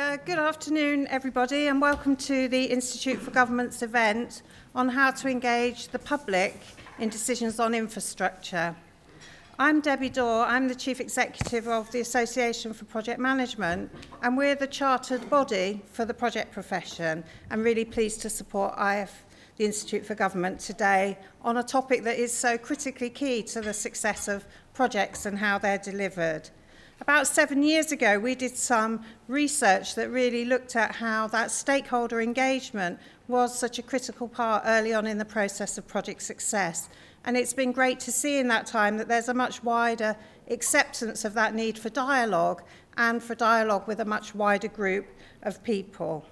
Uh, good afternoon, everybody, and welcome to the Institute for Government's event on how to engage the public in decisions on infrastructure. I'm Debbie Dorr, I'm the Chief Executive of the Association for Project Management, and we're the chartered body for the project profession. I'm really pleased to support IF, the Institute for Government, today on a topic that is so critically key to the success of projects and how they're delivered. About seven years ago, we did some research that really looked at how that stakeholder engagement was such a critical part early on in the process of project success. And it's been great to see in that time that there's a much wider acceptance of that need for dialogue and for dialogue with a much wider group of people.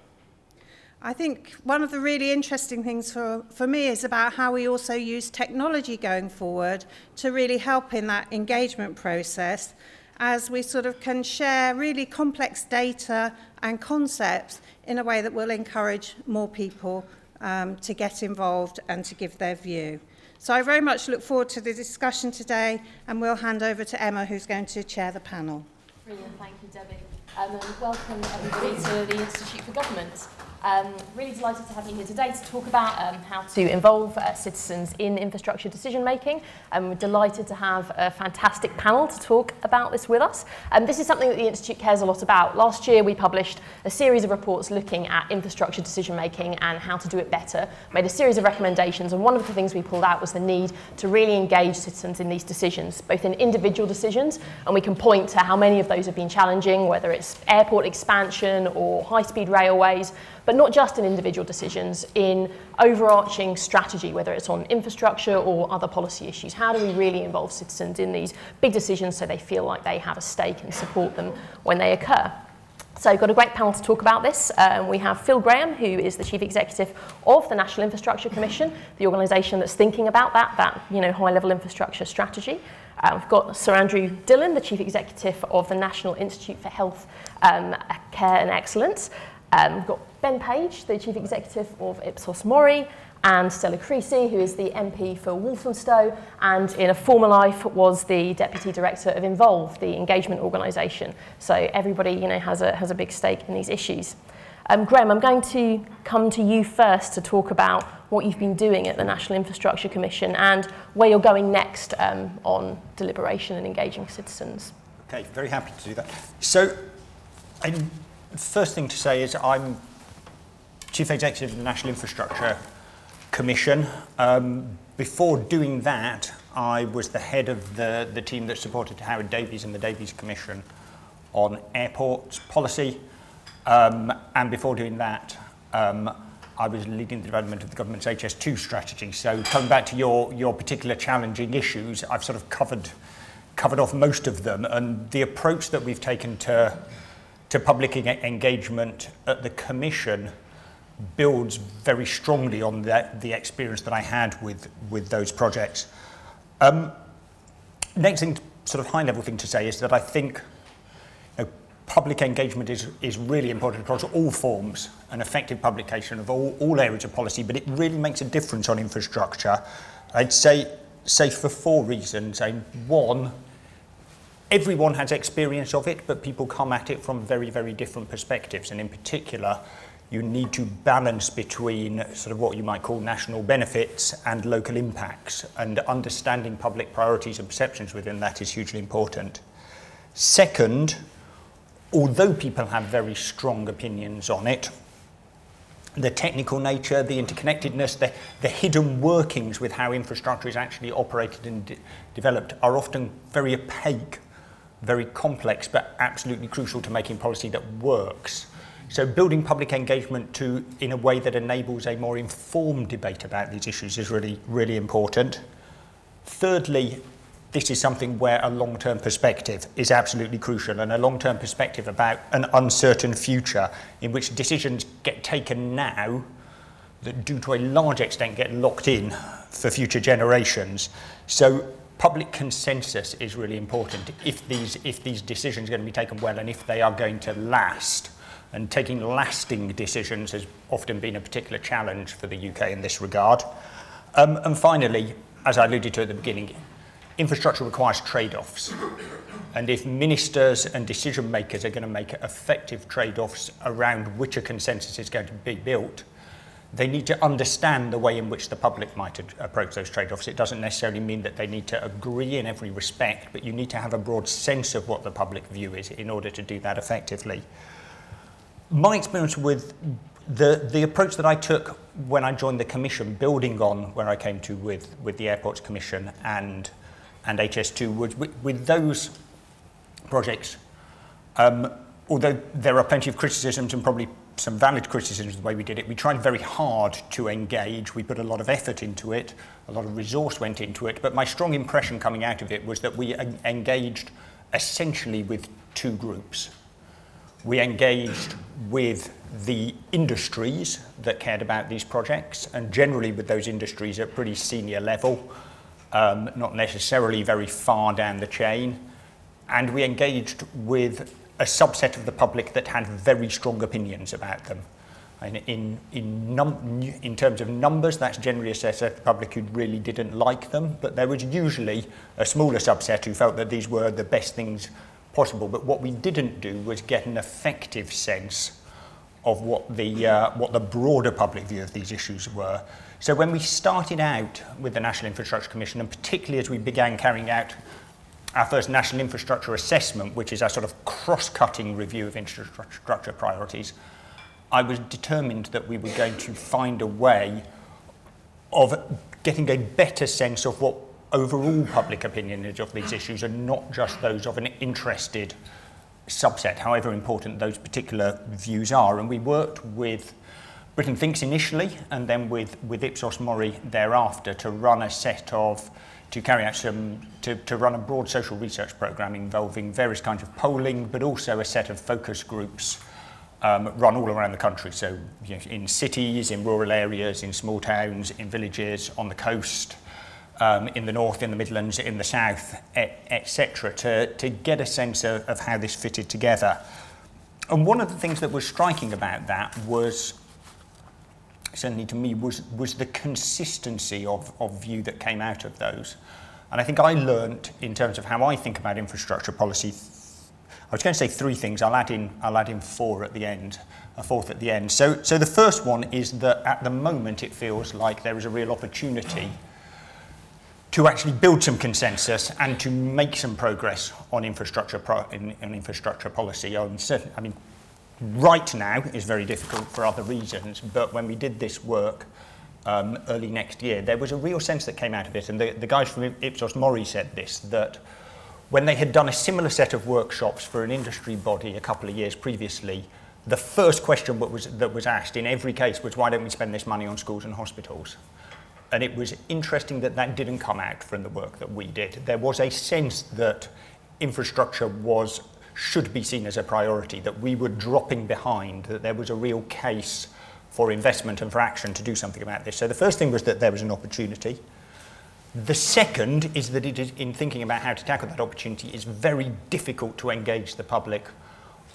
I think one of the really interesting things for, for me is about how we also use technology going forward to really help in that engagement process as we sort of can share really complex data and concepts in a way that will encourage more people um, to get involved and to give their view. So I very much look forward to the discussion today and we'll hand over to Emma who's going to chair the panel. Brilliant, thank you Debbie. Um, and welcome everybody to the Institute for Government. Um, really delighted to have you here today to talk about um, how to involve uh, citizens in infrastructure decision making. Um, we're delighted to have a fantastic panel to talk about this with us. Um, this is something that the Institute cares a lot about. Last year we published a series of reports looking at infrastructure decision making and how to do it better, made a series of recommendations and one of the things we pulled out was the need to really engage citizens in these decisions, both in individual decisions and we can point to how many of those have been challenging, whether it's airport expansion or high-speed railways, but not just in individual decisions, in overarching strategy, whether it's on infrastructure or other policy issues. How do we really involve citizens in these big decisions so they feel like they have a stake and support them when they occur? So we've got a great panel to talk about this. Um, we have Phil Graham, who is the Chief Executive of the National Infrastructure Commission, the organisation that's thinking about that, that you know, high-level infrastructure strategy. Uh, we've got Sir Andrew Dillon, the Chief Executive of the National Institute for Health um, Care and Excellence. Um, we've got Ben Page, the Chief Executive of Ipsos Mori, and Stella Creasy, who is the MP for Walthamstow, and in a former life was the Deputy Director of Involve, the engagement organisation. So everybody you know, has, a, has a big stake in these issues. Um, Graham, I'm going to come to you first to talk about what you've been doing at the National Infrastructure Commission and where you're going next um, on deliberation and engaging citizens. Okay, very happy to do that. So, I, first thing to say is I'm Chief Executive of the National Infrastructure Commission. Um, before doing that, I was the head of the, the team that supported Howard Davies and the Davies Commission on airports policy. Um, and before doing that, um, I was leading the development of the government's HS2 strategy. So coming back to your, your particular challenging issues, I've sort of covered, covered off most of them. And the approach that we've taken to, to public engagement at the Commission builds very strongly on the, the experience that I had with, with those projects. Um, next thing, sort of high level thing to say is that I think you know, public engagement is, is really important across all forms and effective publication of all, all areas of policy, but it really makes a difference on infrastructure. I'd say, say for four reasons. And one, everyone has experience of it, but people come at it from very, very different perspectives. And in particular, you need to balance between sort of what you might call national benefits and local impacts, and understanding public priorities and perceptions within that is hugely important. Second, although people have very strong opinions on it, the technical nature, the interconnectedness, the, the hidden workings with how infrastructure is actually operated and de developed are often very opaque, very complex, but absolutely crucial to making policy that works. So building public engagement to in a way that enables a more informed debate about these issues is really, really important. Thirdly, this is something where a long-term perspective is absolutely crucial and a long-term perspective about an uncertain future in which decisions get taken now that do to a large extent get locked in for future generations. So public consensus is really important if these, if these decisions are going to be taken well and if they are going to last. And taking lasting decisions has often been a particular challenge for the UK in this regard. Um, and finally, as I alluded to at the beginning, infrastructure requires trade-offs. And if ministers and decision makers are going to make effective trade offs around which a consensus is going to be built, they need to understand the way in which the public might approach those trade offs. It doesn't necessarily mean that they need to agree in every respect, but you need to have a broad sense of what the public view is in order to do that effectively. My experience with the, the approach that I took when I joined the Commission, building on where I came to with, with the Airports Commission and, and HS2, was with, with those projects, um, although there are plenty of criticisms and probably some valid criticisms of the way we did it, we tried very hard to engage. We put a lot of effort into it, a lot of resource went into it, but my strong impression coming out of it was that we engaged essentially with two groups. We engaged with the industries that cared about these projects and generally with those industries at pretty senior level, um, not necessarily very far down the chain. And we engaged with a subset of the public that had very strong opinions about them. And in, in, num in terms of numbers, that's generally a set of public who really didn't like them, but there was usually a smaller subset who felt that these were the best things possible. But what we didn't do was get an effective sense of what the, uh, what the broader public view of these issues were. So when we started out with the National Infrastructure Commission, and particularly as we began carrying out our first National Infrastructure Assessment, which is our sort of cross-cutting review of infrastructure priorities, I was determined that we were going to find a way of getting a better sense of what overall public opinionage of these issues and not just those of an interested subset, however important those particular views are. And we worked with Britain Thinks initially and then with, with Ipsos Mori thereafter to run a set of, to carry out some, to, to run a broad social research programme involving various kinds of polling, but also a set of focus groups um, run all around the country. So you know, in cities, in rural areas, in small towns, in villages, on the coast, um, in the north, in the Midlands, in the south, etc., et to, to get a sense of, of how this fitted together. And one of the things that was striking about that was, certainly to me, was, was the consistency of, of view that came out of those. And I think I learnt in terms of how I think about infrastructure policy. I was going to say three things. I'll add in, I'll add in four at the end, a fourth at the end. So, so the first one is that at the moment it feels like there is a real opportunity to actually build some consensus and to make some progress on infrastructure pro in, in infrastructure policy. On certain, I mean, right now is very difficult for other reasons, but when we did this work um, early next year, there was a real sense that came out of it, and the, the guys from Ipsos Mori said this, that when they had done a similar set of workshops for an industry body a couple of years previously, the first question that was, that was asked in every case was, why don't we spend this money on schools and hospitals? And it was interesting that that didn't come out from the work that we did. There was a sense that infrastructure was should be seen as a priority, that we were dropping behind, that there was a real case for investment and for action to do something about this. So the first thing was that there was an opportunity. The second is that it is, in thinking about how to tackle that opportunity, it's very difficult to engage the public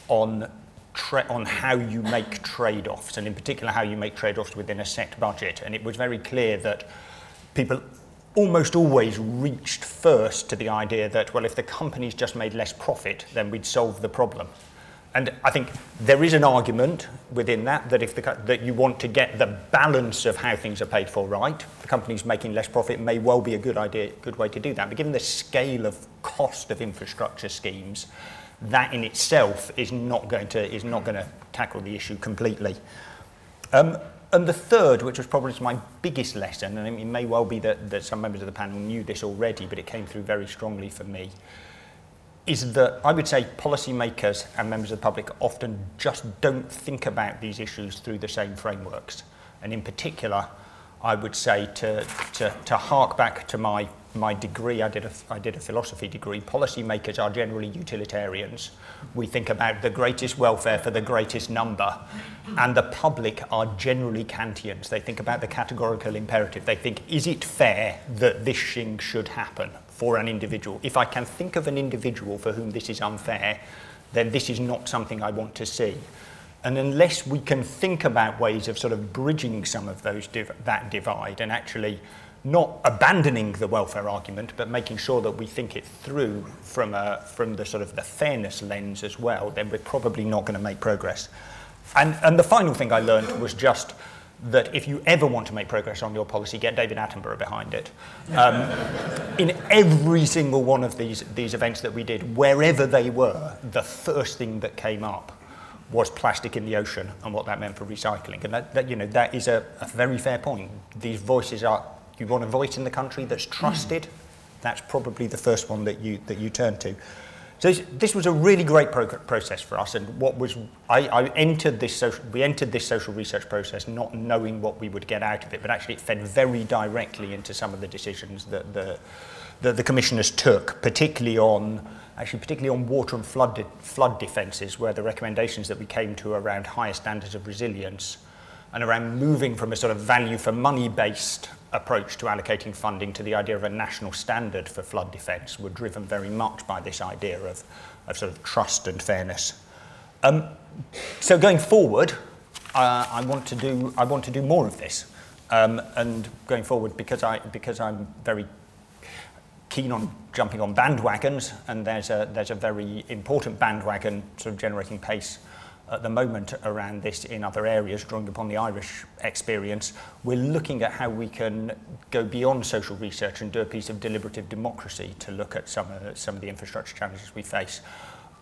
on tra- on how you make trade-offs, and in particular how you make trade-offs within a set budget. And it was very clear that people almost always reached first to the idea that, well, if the companies just made less profit, then we'd solve the problem. And I think there is an argument within that that if the, that you want to get the balance of how things are paid for right, the companies making less profit may well be a good idea, good way to do that. But given the scale of cost of infrastructure schemes, that in itself is not going to, is not going to tackle the issue completely. Um, and the third, which was probably my biggest lesson, and it may well be that, that some members of the panel knew this already, but it came through very strongly for me, is that I would say policymakers and members of the public often just don't think about these issues through the same frameworks. And in particular, I would say to, to, to hark back to my my degree, I did, a, I did a philosophy degree, policymakers are generally utilitarians. We think about the greatest welfare for the greatest number. And the public are generally Kantians. They think about the categorical imperative. They think, is it fair that this thing should happen for an individual? If I can think of an individual for whom this is unfair, then this is not something I want to see. And unless we can think about ways of sort of bridging some of those div- that divide and actually not abandoning the welfare argument, but making sure that we think it through from, a, from the sort of the fairness lens as well, then we're probably not going to make progress. And, and the final thing I learned was just that if you ever want to make progress on your policy, get David Attenborough behind it. Um, in every single one of these, these events that we did, wherever they were, the first thing that came up was plastic in the ocean and what that meant for recycling. And that, that you know, that is a, a very fair point. These voices are you want a voice in the country that's trusted, that's probably the first one that you, that you turn to. So this, this was a really great pro- process for us, and what was I, I entered this social, we entered this social research process not knowing what we would get out of it, but actually it fed very directly into some of the decisions that the that the commissioners took, particularly on actually particularly on water and flood de- flood defences, where the recommendations that we came to around higher standards of resilience and around moving from a sort of value for money based approach to allocating funding to the idea of a national standard for flood defence were driven very much by this idea of, of sort of trust and fairness. Um, so going forward, uh, I want to do I want to do more of this, um, and going forward because I because I'm very keen on jumping on bandwagons, and there's a there's a very important bandwagon sort of generating pace at the moment around this in other areas, drawing upon the Irish experience. We're looking at how we can go beyond social research and do a piece of deliberative democracy to look at some of, some of the infrastructure challenges we face.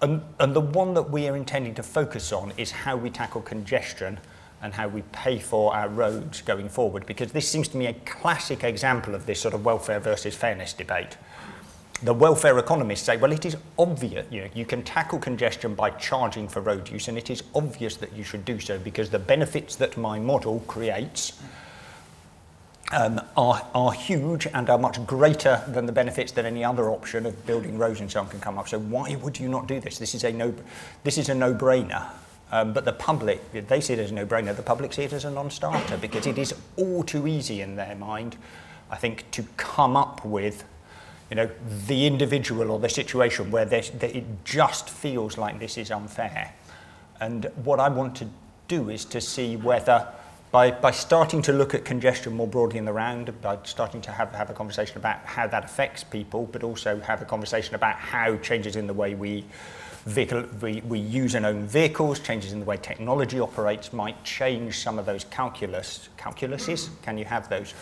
And, and the one that we are intending to focus on is how we tackle congestion and how we pay for our roads going forward, because this seems to me a classic example of this sort of welfare versus fairness debate. The welfare economists say, well, it is obvious, you know, you can tackle congestion by charging for road use, and it is obvious that you should do so because the benefits that my model creates um, are, are huge and are much greater than the benefits that any other option of building roads and so on can come up. So why would you not do this? This is a no, this is a no-brainer. Um, but the public, they see it as a no-brainer. The public see it as a non-starter because it is all too easy in their mind, I think, to come up with you know, the individual or the situation where it just feels like this is unfair. And what I want to do is to see whether, by, by starting to look at congestion more broadly in the round, by starting to have, have a conversation about how that affects people, but also have a conversation about how changes in the way we, vehicle, we, we use and own vehicles, changes in the way technology operates might change some of those calculus, calculuses. Can you have those?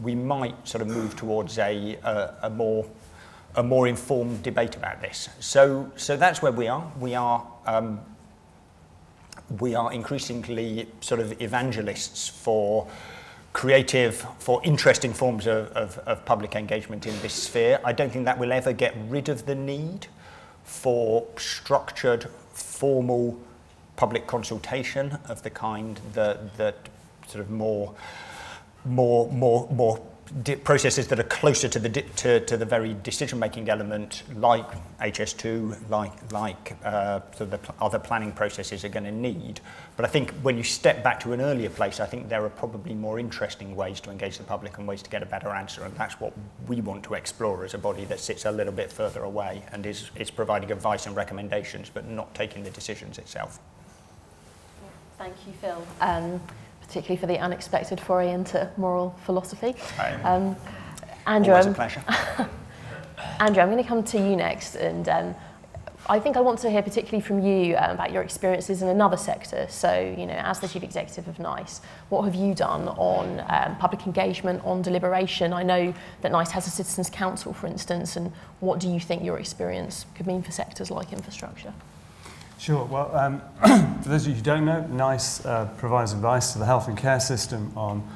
We might sort of move towards a, a, a more a more informed debate about this. So, so that's where we are. We are um, we are increasingly sort of evangelists for creative, for interesting forms of, of, of public engagement in this sphere. I don't think that will ever get rid of the need for structured, formal public consultation of the kind that, that sort of more more, more, more processes that are closer to the to, to the very decision making element like HS2 like like uh, so the pl other planning processes are going to need. But I think when you step back to an earlier place I think there are probably more interesting ways to engage the public and ways to get a better answer and that's what we want to explore as a body that sits a little bit further away and is is providing advice and recommendations but not taking the decisions itself. Thank you Phil. Um particularly for the unexpected foray into moral philosophy. Um, Andrew, Always a pleasure. Andrew, I'm going to come to you next, and um, I think I want to hear particularly from you um, about your experiences in another sector. So, you know, as the chief executive of NICE, what have you done on um, public engagement, on deliberation? I know that NICE has a citizens' council, for instance, and what do you think your experience could mean for sectors like infrastructure? Sure. Well, um, for those of you who don't know, NICE uh, provides advice to the health and care system on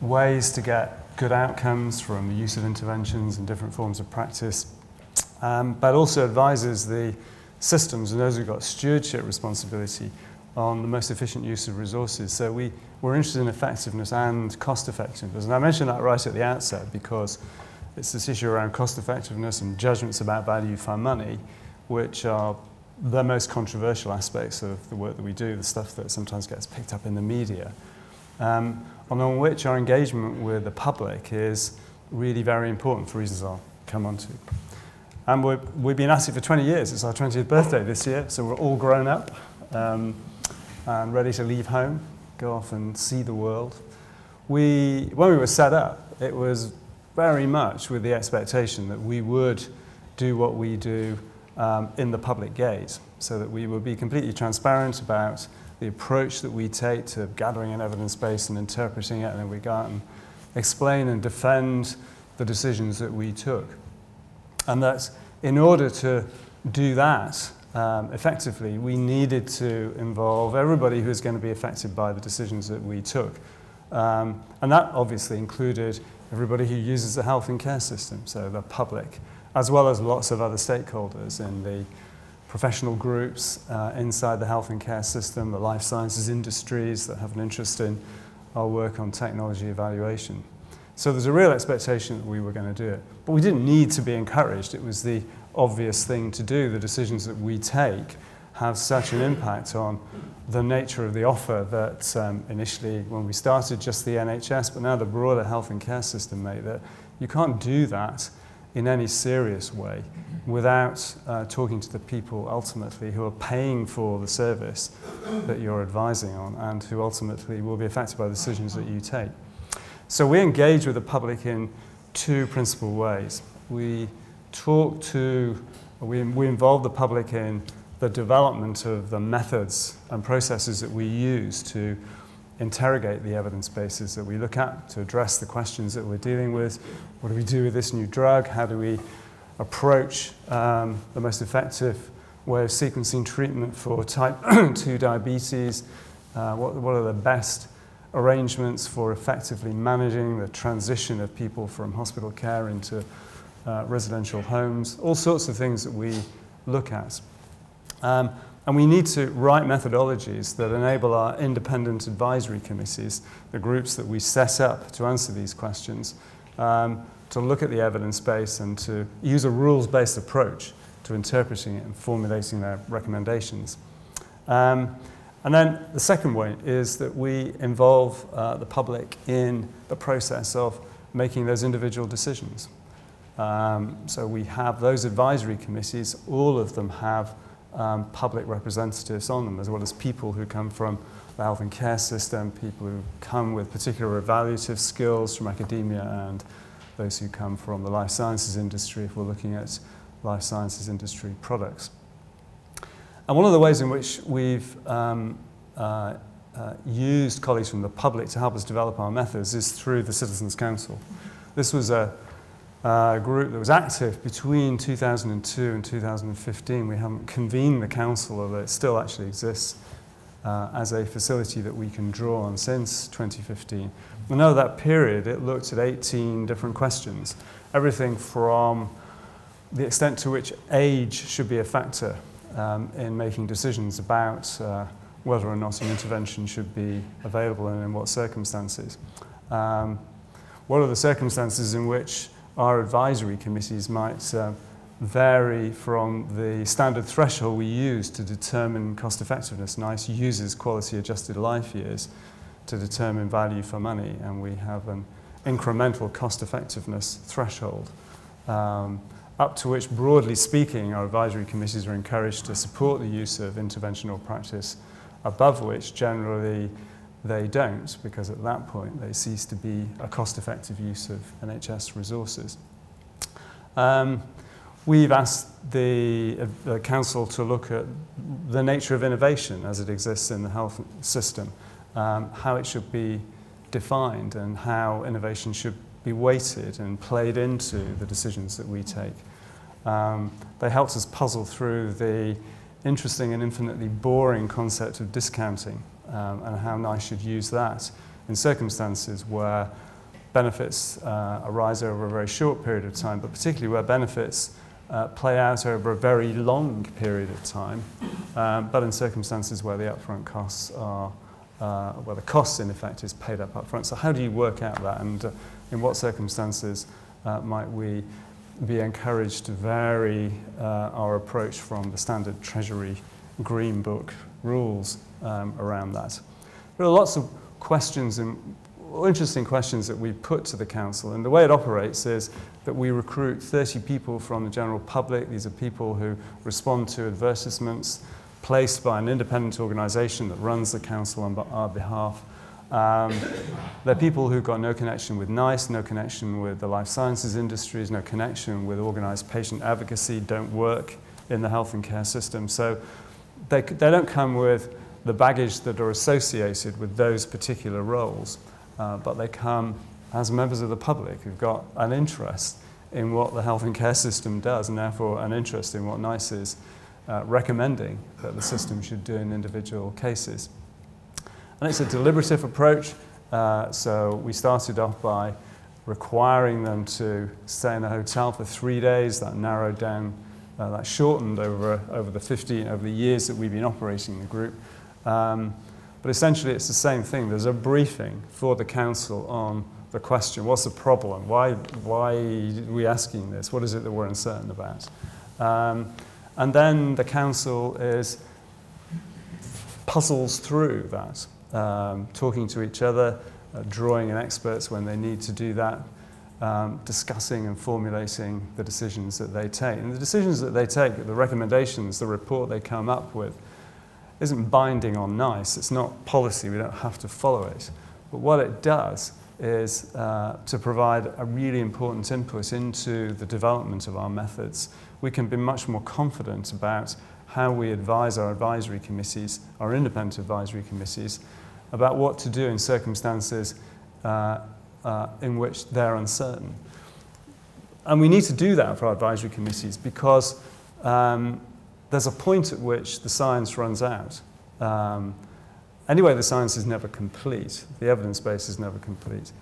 ways to get good outcomes from the use of interventions and different forms of practice, um, but also advises the systems and those who've got stewardship responsibility on the most efficient use of resources. So we, we're interested in effectiveness and cost effectiveness. And I mentioned that right at the outset because it's this issue around cost effectiveness and judgments about value for money, which are the most controversial aspects of the work that we do, the stuff that sometimes gets picked up in the media, um, and on which our engagement with the public is really very important for reasons I'll come on to. And we have been at it for 20 years. It's our 20th birthday this year, so we're all grown up um, and ready to leave home, go off and see the world. We, when we were set up, it was very much with the expectation that we would do what we do um, in the public gaze, so that we would be completely transparent about the approach that we take to gathering an evidence base and interpreting it, and then we go out and explain and defend the decisions that we took. And that in order to do that um, effectively, we needed to involve everybody who is going to be affected by the decisions that we took. Um, and that obviously included everybody who uses the health and care system, so the public, as well as lots of other stakeholders in the professional groups uh, inside the health and care system, the life sciences industries that have an interest in our work on technology evaluation. So there's a real expectation that we were going to do it. But we didn't need to be encouraged. It was the obvious thing to do. The decisions that we take have such an impact on the nature of the offer that um, initially when we started just the NHS, but now the broader health and care system made that you can't do that in any serious way without uh, talking to the people ultimately who are paying for the service that you're advising on and who ultimately will be affected by the decisions that you take. So we engage with the public in two principal ways. We talk to, we, we involve the public in the development of the methods and processes that we use to interrogate the evidence bases that we look at to address the questions that we're dealing with. What do we do with this new drug? How do we approach um, the most effective way of sequencing treatment for type 2 diabetes? Uh, what, what are the best arrangements for effectively managing the transition of people from hospital care into uh, residential homes? All sorts of things that we look at. Um, and we need to write methodologies that enable our independent advisory committees, the groups that we set up to answer these questions, um, to look at the evidence base and to use a rules based approach to interpreting it and formulating their recommendations. Um, and then the second way is that we involve uh, the public in the process of making those individual decisions. Um, so we have those advisory committees, all of them have um, public representatives on them, as well as people who come from the health and care system, people who come with particular evaluative skills from academia, and those who come from the life sciences industry, if we're looking at life sciences industry products. And one of the ways in which we've um, uh, uh, used colleagues from the public to help us develop our methods is through the Citizens Council. This was a uh, group that was active between 2002 and 2015. We haven't convened the council, although it still actually exists uh, as a facility that we can draw on since 2015. And over that period, it looked at 18 different questions, everything from the extent to which age should be a factor um, in making decisions about uh, whether or not an intervention should be available and in what circumstances. Um, what are the circumstances in which our advisory committees might uh, vary from the standard threshold we use to determine cost effectiveness. NICE uses quality adjusted life years to determine value for money, and we have an incremental cost effectiveness threshold. Um, up to which, broadly speaking, our advisory committees are encouraged to support the use of interventional practice, above which, generally, they don't, because at that point they cease to be a cost-effective use of NHS resources. Um, we've asked the, uh, the Council to look at the nature of innovation as it exists in the health system, um, how it should be defined and how innovation should be weighted and played into the decisions that we take. Um, they helped us puzzle through the interesting and infinitely boring concept of discounting um, and how NICE should use that in circumstances where benefits uh, arise over a very short period of time, but particularly where benefits uh, play out over a very long period of time, um, but in circumstances where the upfront costs are, uh, where the cost in effect is paid up upfront. So how do you work out that and uh, in what circumstances uh, might we be encouraged to vary uh, our approach from the standard Treasury Green Book rules um, around that. There are lots of questions and interesting questions that we put to the council. And the way it operates is that we recruit 30 people from the general public. These are people who respond to advertisements placed by an independent organisation that runs the council on our behalf. Um, they're people who've got no connection with NICE, no connection with the life sciences industries, no connection with organised patient advocacy, don't work in the health and care system. So they, they don't come with the baggage that are associated with those particular roles, uh, but they come as members of the public who've got an interest in what the health and care system does, and therefore an interest in what NICE is uh, recommending that the system should do in individual cases. And it's a deliberative approach, uh, so we started off by requiring them to stay in a hotel for three days. That narrowed down, uh, that shortened over, over the 15, over the years that we've been operating the group. Um, but essentially, it's the same thing. There's a briefing for the council on the question what's the problem? Why, why are we asking this? What is it that we're uncertain about? Um, and then the council is puzzles through that, um, talking to each other, uh, drawing in experts when they need to do that, um, discussing and formulating the decisions that they take. And the decisions that they take, the recommendations, the report they come up with, isn't binding on NICE. It's not policy. We don't have to follow it. But what it does is uh, to provide a really important input into the development of our methods. We can be much more confident about how we advise our advisory committees, our independent advisory committees, about what to do in circumstances uh, uh, in which they're uncertain. And we need to do that for our advisory committees because um, there's a point at which the science runs out. Um, anyway, the science is never complete, the evidence base is never complete.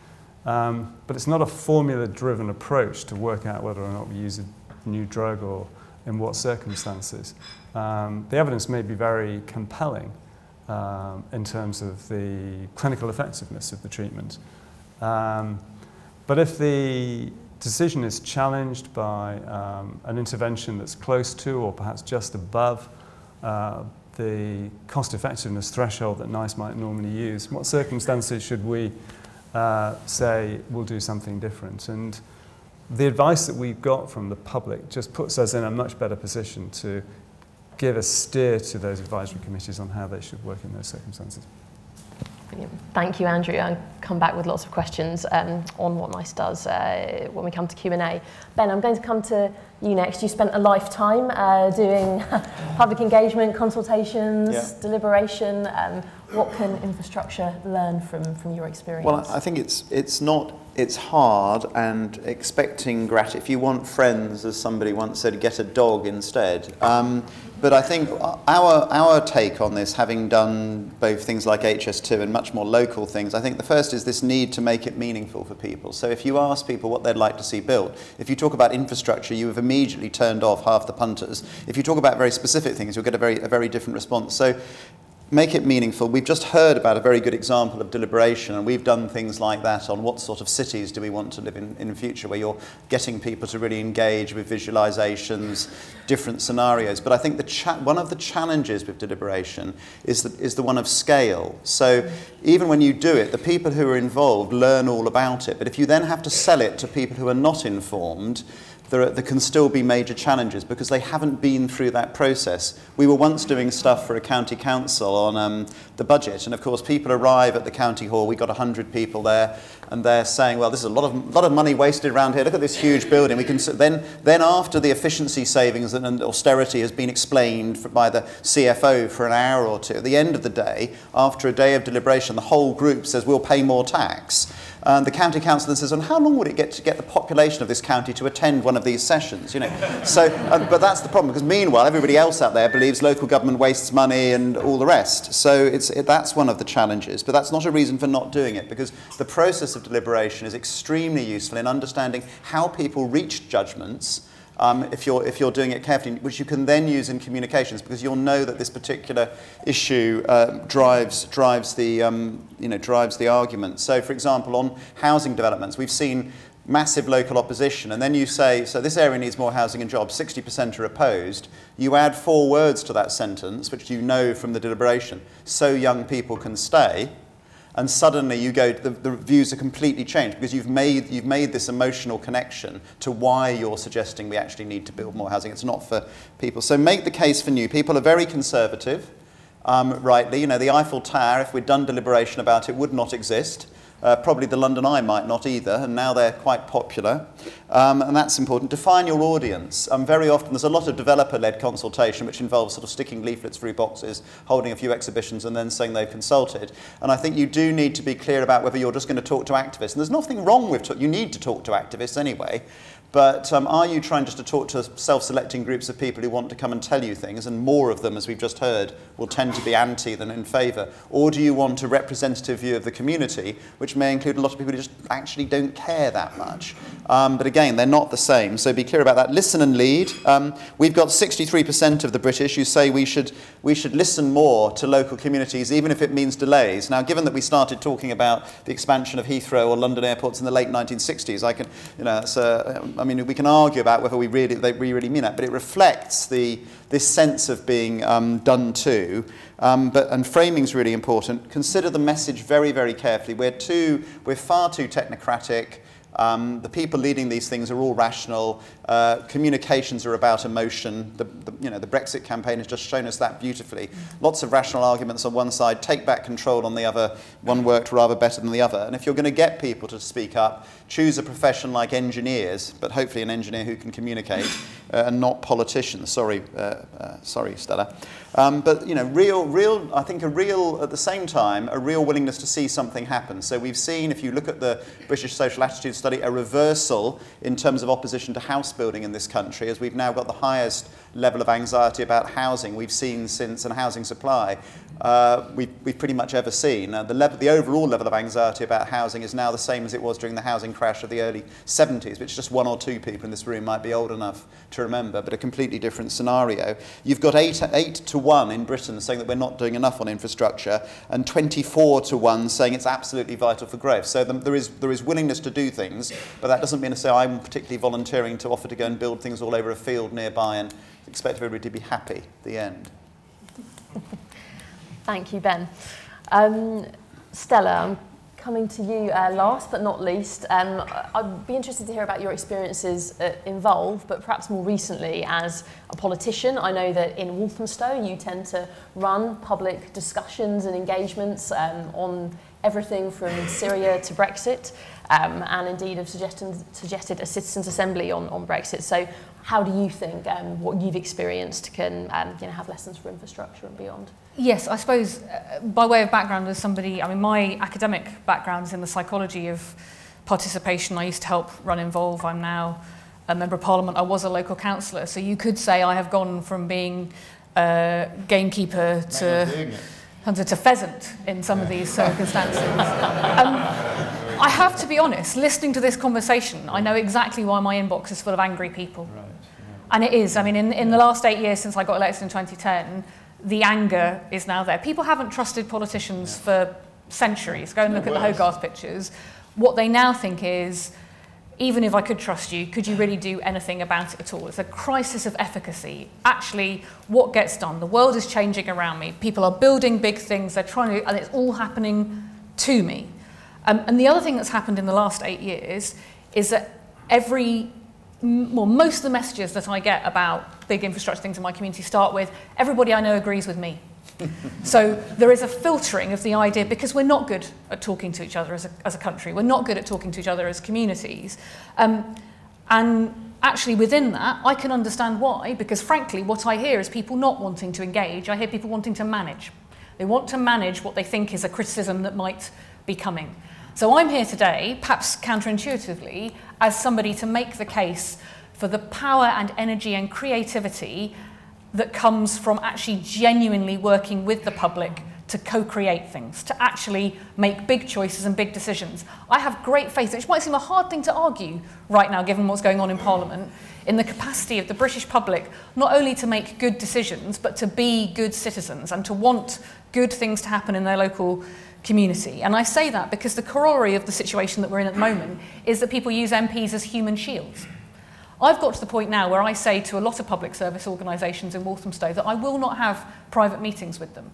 Um, but it's not a formula driven approach to work out whether or not we use a new drug or in what circumstances. Um, the evidence may be very compelling um, in terms of the clinical effectiveness of the treatment. Um, but if the decision is challenged by um, an intervention that's close to or perhaps just above uh, the cost effectiveness threshold that NICE might normally use, what circumstances should we uh, say we'll do something different? And the advice that we've got from the public just puts us in a much better position to give a steer to those advisory committees on how they should work in those circumstances. Thank you, Andrew. I'll come back with lots of questions um, on what NICE does uh, when we come to Q&A. Ben, I'm going to come to you next. You spent a lifetime uh, doing public engagement, consultations, yeah. deliberation. Um, what can infrastructure learn from, from your experience? Well, I think it's, it's not it's hard and expecting grat. If you want friends, as somebody once said, get a dog instead. Um, but I think our, our take on this, having done both things like HS2 and much more local things, I think the first is this need to make it meaningful for people. So if you ask people what they'd like to see built, if you talk about infrastructure, you have immediately turned off half the punters. If you talk about very specific things, you'll get a very, a very different response. So make it meaningful. We've just heard about a very good example of deliberation, and we've done things like that on what sort of cities do we want to live in in the future, where you're getting people to really engage with visualizations, different scenarios. But I think the cha- one of the challenges with deliberation is the, is the one of scale. So even when you do it, the people who are involved learn all about it. But if you then have to sell it to people who are not informed, there, are, there can still be major challenges because they haven't been through that process. We were once doing stuff for a county council on um, the budget, and of course, people arrive at the county hall. We got 100 people there, and they're saying, "Well, this is a lot of lot of money wasted around here. Look at this huge building." We can then then after the efficiency savings and austerity has been explained by the CFO for an hour or two, at the end of the day, after a day of deliberation, the whole group says, "We'll pay more tax." And the county council then says, and how long would it get to get the population of this county to attend one of these sessions? You know, so, uh, but that's the problem because meanwhile, everybody else out there believes local government wastes money and all the rest. So it's, it, that's one of the challenges. But that's not a reason for not doing it because the process of deliberation is extremely useful in understanding how people reach judgments um, if, you're, if you're doing it carefully, which you can then use in communications because you'll know that this particular issue uh, drives, drives, the, um, you know, drives the argument. So, for example, on housing developments, we've seen massive local opposition, and then you say, so this area needs more housing and jobs, 60% are opposed. You add four words to that sentence, which you know from the deliberation, so young people can stay and suddenly you go the, the views are completely changed because you've made you've made this emotional connection to why you're suggesting we actually need to build more housing it's not for people so make the case for new people are very conservative um, rightly. You know, the Eiffel Tower, if we'd done deliberation about it, would not exist. Uh, probably the London Eye might not either, and now they're quite popular. Um, and that's important. Define your audience. Um, very often there's a lot of developer-led consultation, which involves sort of sticking leaflets through boxes, holding a few exhibitions, and then saying they've consulted. And I think you do need to be clear about whether you're just going to talk to activists. And there's nothing wrong with talk. You need to talk to activists anyway. But um, are you trying just to talk to self-selecting groups of people who want to come and tell you things, and more of them, as we've just heard, will tend to be anti than in favour? Or do you want a representative view of the community, which may include a lot of people who just actually don't care that much? Um, but again, they're not the same, so be clear about that. Listen and lead. Um, we've got 63% of the British who say we should, we should listen more to local communities, even if it means delays. Now, given that we started talking about the expansion of Heathrow or London airports in the late 1960s, I can, you know, that's a, I mean, we can argue about whether we really, they, we really mean that, but it reflects the, this sense of being um, done to. Um, but, and framing is really important. Consider the message very, very carefully. We're, too, we're far too technocratic. Um, the people leading these things are all rational. Uh, communications are about emotion. The, the, you know, the Brexit campaign has just shown us that beautifully. Lots of rational arguments on one side, take back control on the other. One worked rather better than the other. And if you're going to get people to speak up, choose a profession like engineers, but hopefully an engineer who can communicate uh, and not politicians. Sorry, uh, uh, sorry, Stella. Um, but you know, real, real. I think a real, at the same time, a real willingness to see something happen. So we've seen, if you look at the British Social Attitude Study, a reversal in terms of opposition to house building in this country, as we've now got the highest level of anxiety about housing we've seen since and housing supply uh, we've, we've pretty much ever seen. Uh, the, level, the overall level of anxiety about housing is now the same as it was during the housing crash of the early 70s, which just one or two people in this room might be old enough to remember, but a completely different scenario. You've got 8, eight to 1 in Britain saying that we're not doing enough on infrastructure, and 24 to 1 saying it's absolutely vital for growth. So the, there, is, there is willingness to do things, but that doesn't mean to say I'm particularly volunteering to offer to go and build things all over a field nearby and expect everybody to be happy at the end. Thank you, Ben. Um, Stella, I'm coming to you uh, last but not least. Um, I'd be interested to hear about your experiences at Involve, but perhaps more recently as a politician. I know that in Walthamstow you tend to run public discussions and engagements um, on everything from Syria to Brexit, um, and indeed have suggested, suggested a citizens' assembly on, on Brexit. So, how do you think um, what you've experienced can um, you know, have lessons for infrastructure and beyond? Yes, I suppose uh, by way of background as somebody, I mean, my academic background is in the psychology of participation. I used to help run Involve. I'm now a member of parliament. I was a local councillor. So you could say I have gone from being a gamekeeper to, Sometimes it's a pheasant in some of these circumstances. um, I have to be honest, listening to this conversation, I know exactly why my inbox is full of angry people. Right, yeah. And it is. I mean, in, in the last eight years since I got elected in 2010, the anger is now there. People haven't trusted politicians yeah. for centuries. Go and look at the Hogarth pictures. What they now think is even if I could trust you, could you really do anything about it at all? It's a crisis of efficacy. Actually, what gets done? The world is changing around me. People are building big things. They're trying to, and it's all happening to me. Um, and the other thing that's happened in the last eight years is that every well, most of the messages that I get about big infrastructure things in my community start with everybody I know agrees with me. So there is a filtering of the idea because we're not good at talking to each other as a, as a country. We're not good at talking to each other as communities. Um, and actually within that, I can understand why, because frankly, what I hear is people not wanting to engage. I hear people wanting to manage. They want to manage what they think is a criticism that might be coming. So I'm here today, perhaps counterintuitively, as somebody to make the case for the power and energy and creativity that comes from actually genuinely working with the public to co-create things, to actually make big choices and big decisions. I have great faith, which might seem a hard thing to argue right now given what's going on in Parliament, in the capacity of the British public not only to make good decisions, but to be good citizens and to want good things to happen in their local community. And I say that because the corollary of the situation that we're in at the moment is that people use MPs as human shields. I've got to the point now where I say to a lot of public service organisations in Walthamstow that I will not have private meetings with them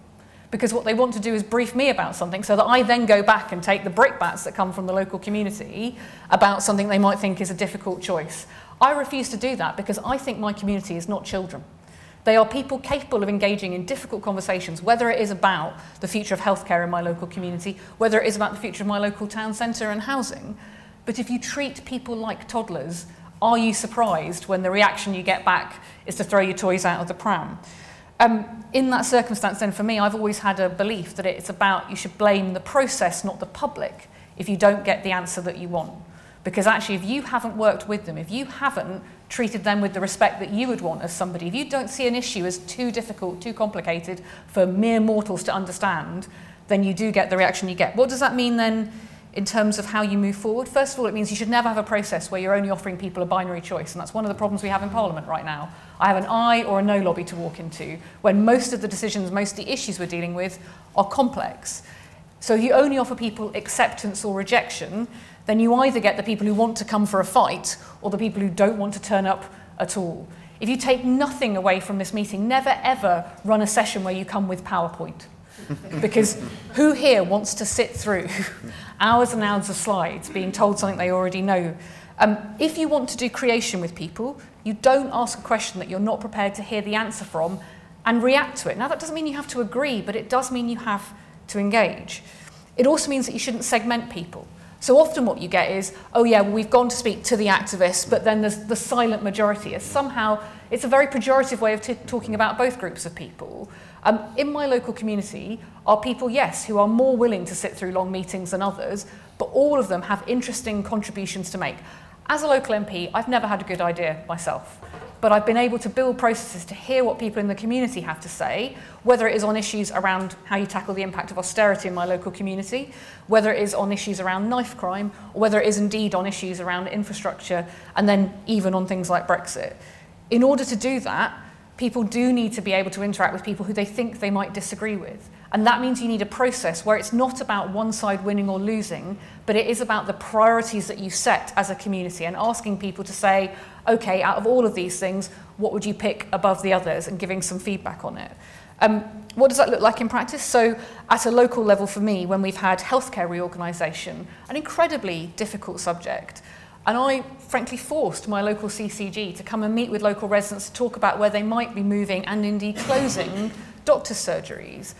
because what they want to do is brief me about something so that I then go back and take the brickbats that come from the local community about something they might think is a difficult choice. I refuse to do that because I think my community is not children. They are people capable of engaging in difficult conversations, whether it is about the future of healthcare in my local community, whether it is about the future of my local town centre and housing. But if you treat people like toddlers, are you surprised when the reaction you get back is to throw your toys out of the pram? Um, in that circumstance, then, for me, I've always had a belief that it's about you should blame the process, not the public, if you don't get the answer that you want. Because actually, if you haven't worked with them, if you haven't treated them with the respect that you would want as somebody, if you don't see an issue as too difficult, too complicated for mere mortals to understand, then you do get the reaction you get. What does that mean then in terms of how you move forward? First of all, it means you should never have a process where you're only offering people a binary choice, and that's one of the problems we have in Parliament right now. I have an aye or a no lobby to walk into when most of the decisions, most of the issues we're dealing with are complex. So if you only offer people acceptance or rejection, then you either get the people who want to come for a fight or the people who don't want to turn up at all. If you take nothing away from this meeting, never ever run a session where you come with PowerPoint. because who here wants to sit through hours and hours of slides being told something they already know? Um, if you want to do creation with people, you don't ask a question that you're not prepared to hear the answer from and react to it. Now, that doesn't mean you have to agree, but it does mean you have to engage. It also means that you shouldn't segment people. So often what you get is, oh yeah, well, we've gone to speak to the activists, but then there's the silent majority. As somehow, it's a very pejorative way of t- talking about both groups of people. Um, in my local community are people, yes, who are more willing to sit through long meetings than others, but all of them have interesting contributions to make. As a local MP, I've never had a good idea myself but I've been able to build processes to hear what people in the community have to say, whether it is on issues around how you tackle the impact of austerity in my local community, whether it is on issues around knife crime, or whether it is indeed on issues around infrastructure, and then even on things like Brexit. In order to do that, people do need to be able to interact with people who they think they might disagree with. And that means you need a process where it's not about one side winning or losing, but it is about the priorities that you set as a community and asking people to say, okay, out of all of these things, what would you pick above the others and giving some feedback on it. Um, what does that look like in practice? So at a local level for me, when we've had healthcare reorganisation, an incredibly difficult subject, and I frankly forced my local CCG to come and meet with local residents to talk about where they might be moving and indeed closing doctor's surgeries.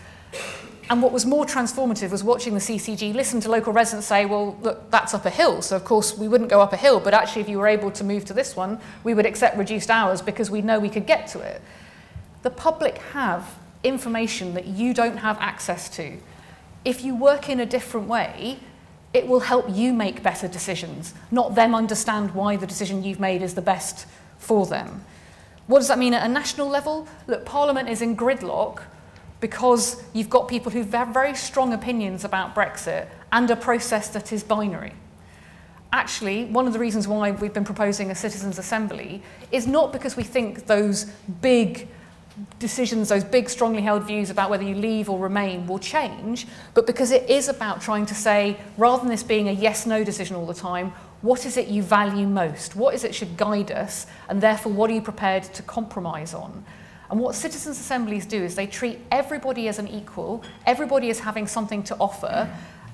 And what was more transformative was watching the CCG listen to local residents say, well, look, that's up a hill. So, of course, we wouldn't go up a hill, but actually, if you were able to move to this one, we would accept reduced hours because we know we could get to it. The public have information that you don't have access to. If you work in a different way, it will help you make better decisions, not them understand why the decision you've made is the best for them. What does that mean at a national level? Look, Parliament is in gridlock because you've got people who have very strong opinions about Brexit and a process that is binary. Actually, one of the reasons why we've been proposing a citizens' assembly is not because we think those big decisions, those big, strongly held views about whether you leave or remain will change, but because it is about trying to say, rather than this being a yes no decision all the time, what is it you value most? What is it should guide us? And therefore, what are you prepared to compromise on? And what citizens' assemblies do is they treat everybody as an equal, everybody is having something to offer,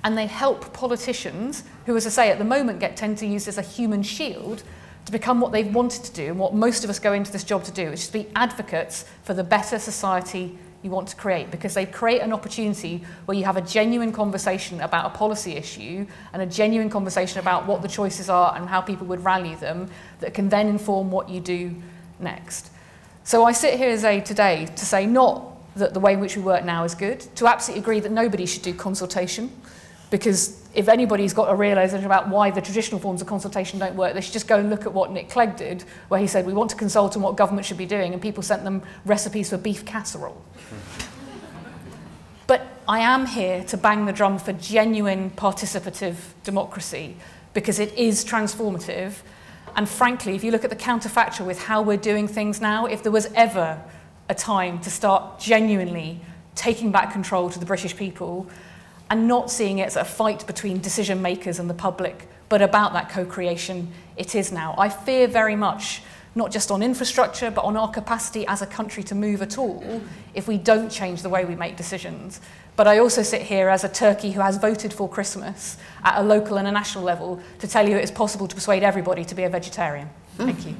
and they help politicians, who, as I say, at the moment get tend to use as a human shield, to become what they've wanted to do and what most of us go into this job to do, which is to be advocates for the better society you want to create because they create an opportunity where you have a genuine conversation about a policy issue and a genuine conversation about what the choices are and how people would rally them that can then inform what you do next. So I sit here as a today to say not that the way in which we work now is good, to absolutely agree that nobody should do consultation, because if anybody's got a realization about why the traditional forms of consultation don't work, they should just go and look at what Nick Clegg did, where he said, we want to consult on what government should be doing, and people sent them recipes for beef casserole. but I am here to bang the drum for genuine participative democracy, because it is transformative, And frankly, if you look at the counterfactual with how we're doing things now, if there was ever a time to start genuinely taking back control to the British people and not seeing it as a fight between decision makers and the public, but about that co-creation, it is now. I fear very much not just on infrastructure, but on our capacity as a country to move at all if we don't change the way we make decisions. But I also sit here as a Turkey who has voted for Christmas at a local and a national level to tell you it is possible to persuade everybody to be a vegetarian. Thank you.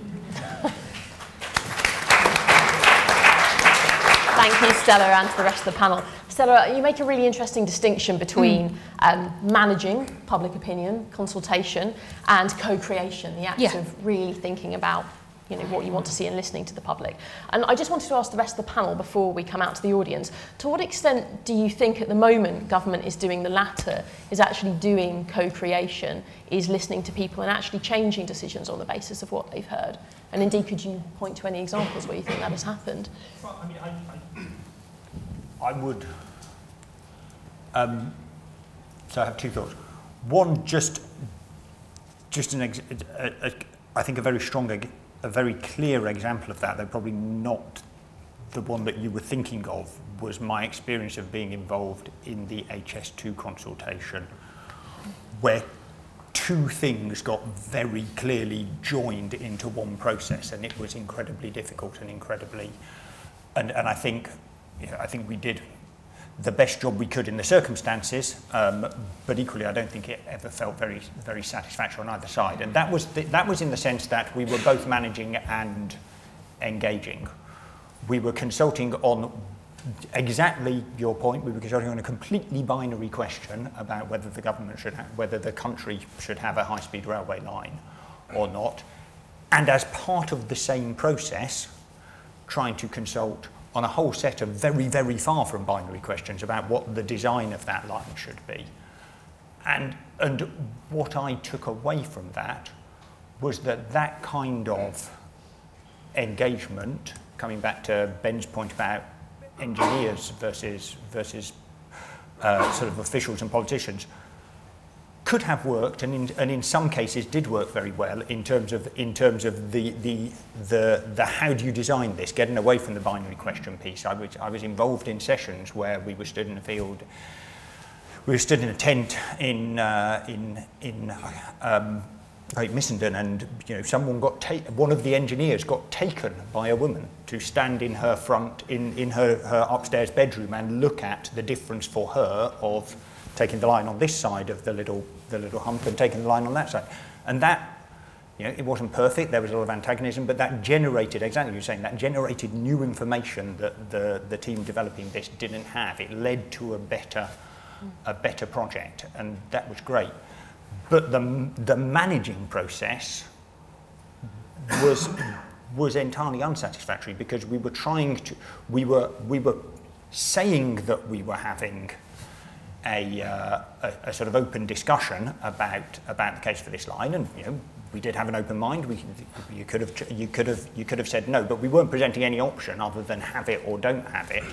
thank you, Stella, and to the rest of the panel. Stella, you make a really interesting distinction between mm. um, managing public opinion, consultation, and co-creation, the act yeah. of really thinking about you know, what you want to see and listening to the public. And I just wanted to ask the rest of the panel before we come out to the audience, to what extent do you think at the moment government is doing the latter, is actually doing co-creation, is listening to people and actually changing decisions on the basis of what they've heard? And indeed, could you point to any examples where you think that has happened? Well, I mean, I, I, I would... Um, so I have two thoughts. One, just, just an, ex- a, a, I think a very strong a very clear example of that, though probably not the one that you were thinking of, was my experience of being involved in the HS2 consultation, where two things got very clearly joined into one process, and it was incredibly difficult and incredibly, and, and I think, you know, I think we did the best job we could in the circumstances, um, but equally I don't think it ever felt very, very satisfactory on either side. And that was, the, that was in the sense that we were both managing and engaging. We were consulting on exactly your point. We were consulting on a completely binary question about whether the government should have, whether the country should have a high-speed railway line or not. And as part of the same process, trying to consult on a whole set of very, very far from binary questions about what the design of that line should be. And, and what I took away from that was that that kind of engagement, coming back to Ben's point about engineers versus, versus uh, sort of officials and politicians, could have worked and in, and in some cases did work very well in terms of in terms of the the the, the how do you design this? Getting away from the binary question piece. I was I was involved in sessions where we were stood in the field we were stood in a tent in uh, in in um, like Missenden and you know someone got ta- one of the engineers got taken by a woman to stand in her front in in her her upstairs bedroom and look at the difference for her of taking the line on this side of the little, the little hump and taking the line on that side. And that, you know, it wasn't perfect, there was a lot of antagonism, but that generated, exactly what you're saying, that generated new information that the, the team developing this didn't have. It led to a better, a better project, and that was great. But the, the managing process was, was entirely unsatisfactory because we were trying to, we were, we were saying that we were having a, uh, a, a sort of open discussion about about the case for this line, and you know we did have an open mind. We you could have you could have you could have said no, but we weren't presenting any option other than have it or don't have it.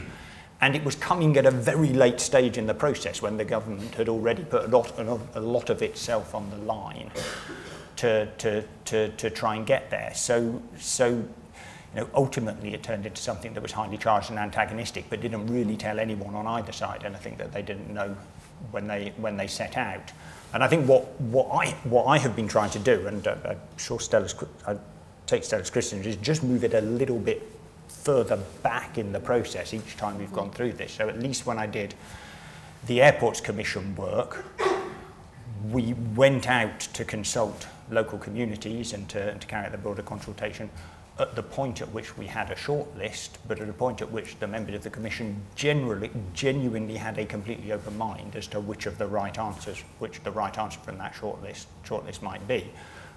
And it was coming at a very late stage in the process when the government had already put a lot, a lot of itself on the line to, to, to, to try and get there. So, so you know, ultimately it turned into something that was highly charged and antagonistic, but didn't really tell anyone on either side anything that they didn't know when they, when they set out. And I think what, what, I, what I have been trying to do, and uh, I'm sure Stella's, I take Stella's Christian, is just move it a little bit further back in the process each time we've gone through this. So at least when I did the Airports Commission work, we went out to consult local communities and to, and to carry out the broader consultation at the point at which we had a short list, but at a point at which the members of the Commission generally, genuinely had a completely open mind as to which of the right answers, which the right answer from that short list, short list might be.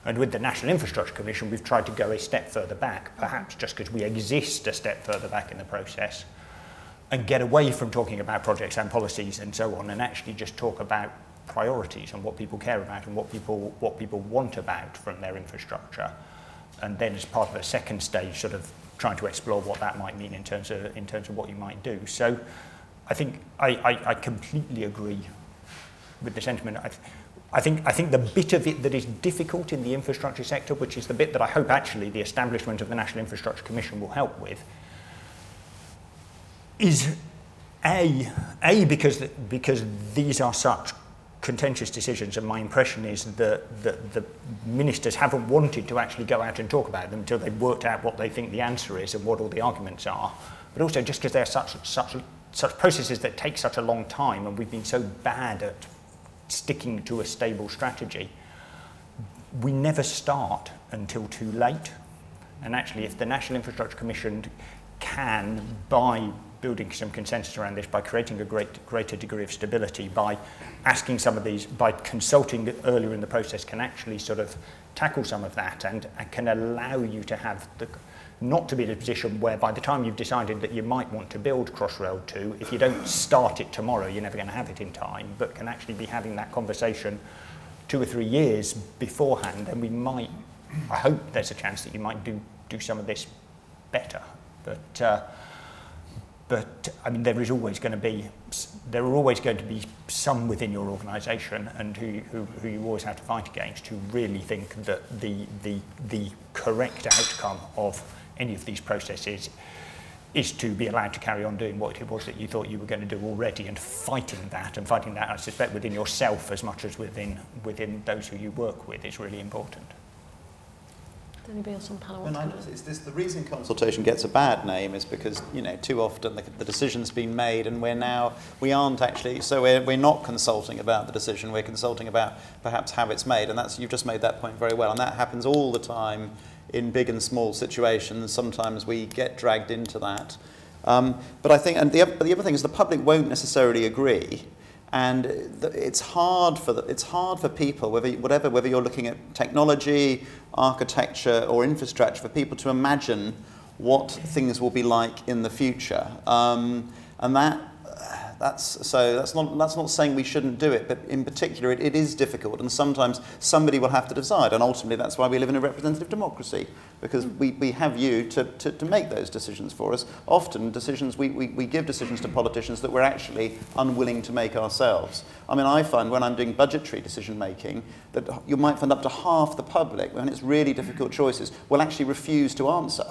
And with the National Infrastructure Commission, we've tried to go a step further back, perhaps just because we exist a step further back in the process, and get away from talking about projects and policies and so on, and actually just talk about priorities and what people care about and what people, what people want about from their infrastructure and then as part of a second stage, sort of trying to explore what that might mean in terms of, in terms of what you might do. So I think I, I, I completely agree with the sentiment. I, I think, I think the bit of it that is difficult in the infrastructure sector, which is the bit that I hope actually the establishment of the National Infrastructure Commission will help with, is A, A because, because these are such contentious decisions, and my impression is that, the ministers haven't wanted to actually go out and talk about them until they've worked out what they think the answer is and what all the arguments are. But also just because they're such, such, such processes that take such a long time, and we've been so bad at sticking to a stable strategy, we never start until too late. And actually, if the National Infrastructure Commission can, by building some consensus around this by creating a great, greater degree of stability, by asking some of these, by consulting earlier in the process can actually sort of tackle some of that and, and can allow you to have the, not to be in a position where by the time you've decided that you might want to build Crossrail 2, if you don't start it tomorrow, you're never going to have it in time, but can actually be having that conversation two or three years beforehand, and we might, I hope there's a chance that you might do, do some of this better. But, uh, But I mean, there is always going to be there are always going to be some within your organisation and who, who, who you always have to fight against who really think that the the the correct outcome of any of these processes is to be allowed to carry on doing what it was that you thought you were going to do already and fighting that and fighting that I suspect within yourself as much as within within those who you work with is really important. Anybody else on the panel? And I this, the reason consultation gets a bad name is because, you know, too often the, the decision's been made and we're now, we aren't actually, so we're, we're not consulting about the decision, we're consulting about perhaps how it's made. And that's, you've just made that point very well. And that happens all the time in big and small situations. Sometimes we get dragged into that. Um, but I think, and the, the other thing is the public won't necessarily agree. And it's hard for the, it's hard for people, whether whatever whether you're looking at technology, architecture, or infrastructure, for people to imagine what things will be like in the future. Um, and that that's, so that's not, that's not saying we shouldn't do it, but in particular, it, it is difficult, and sometimes somebody will have to decide, and ultimately that's why we live in a representative democracy, because mm. we, we have you to, to, to make those decisions for us. Often, decisions we, we, we give decisions to politicians that we're actually unwilling to make ourselves. I mean, I find when I'm doing budgetary decision making that you might find up to half the public, when it's really difficult choices, will actually refuse to answer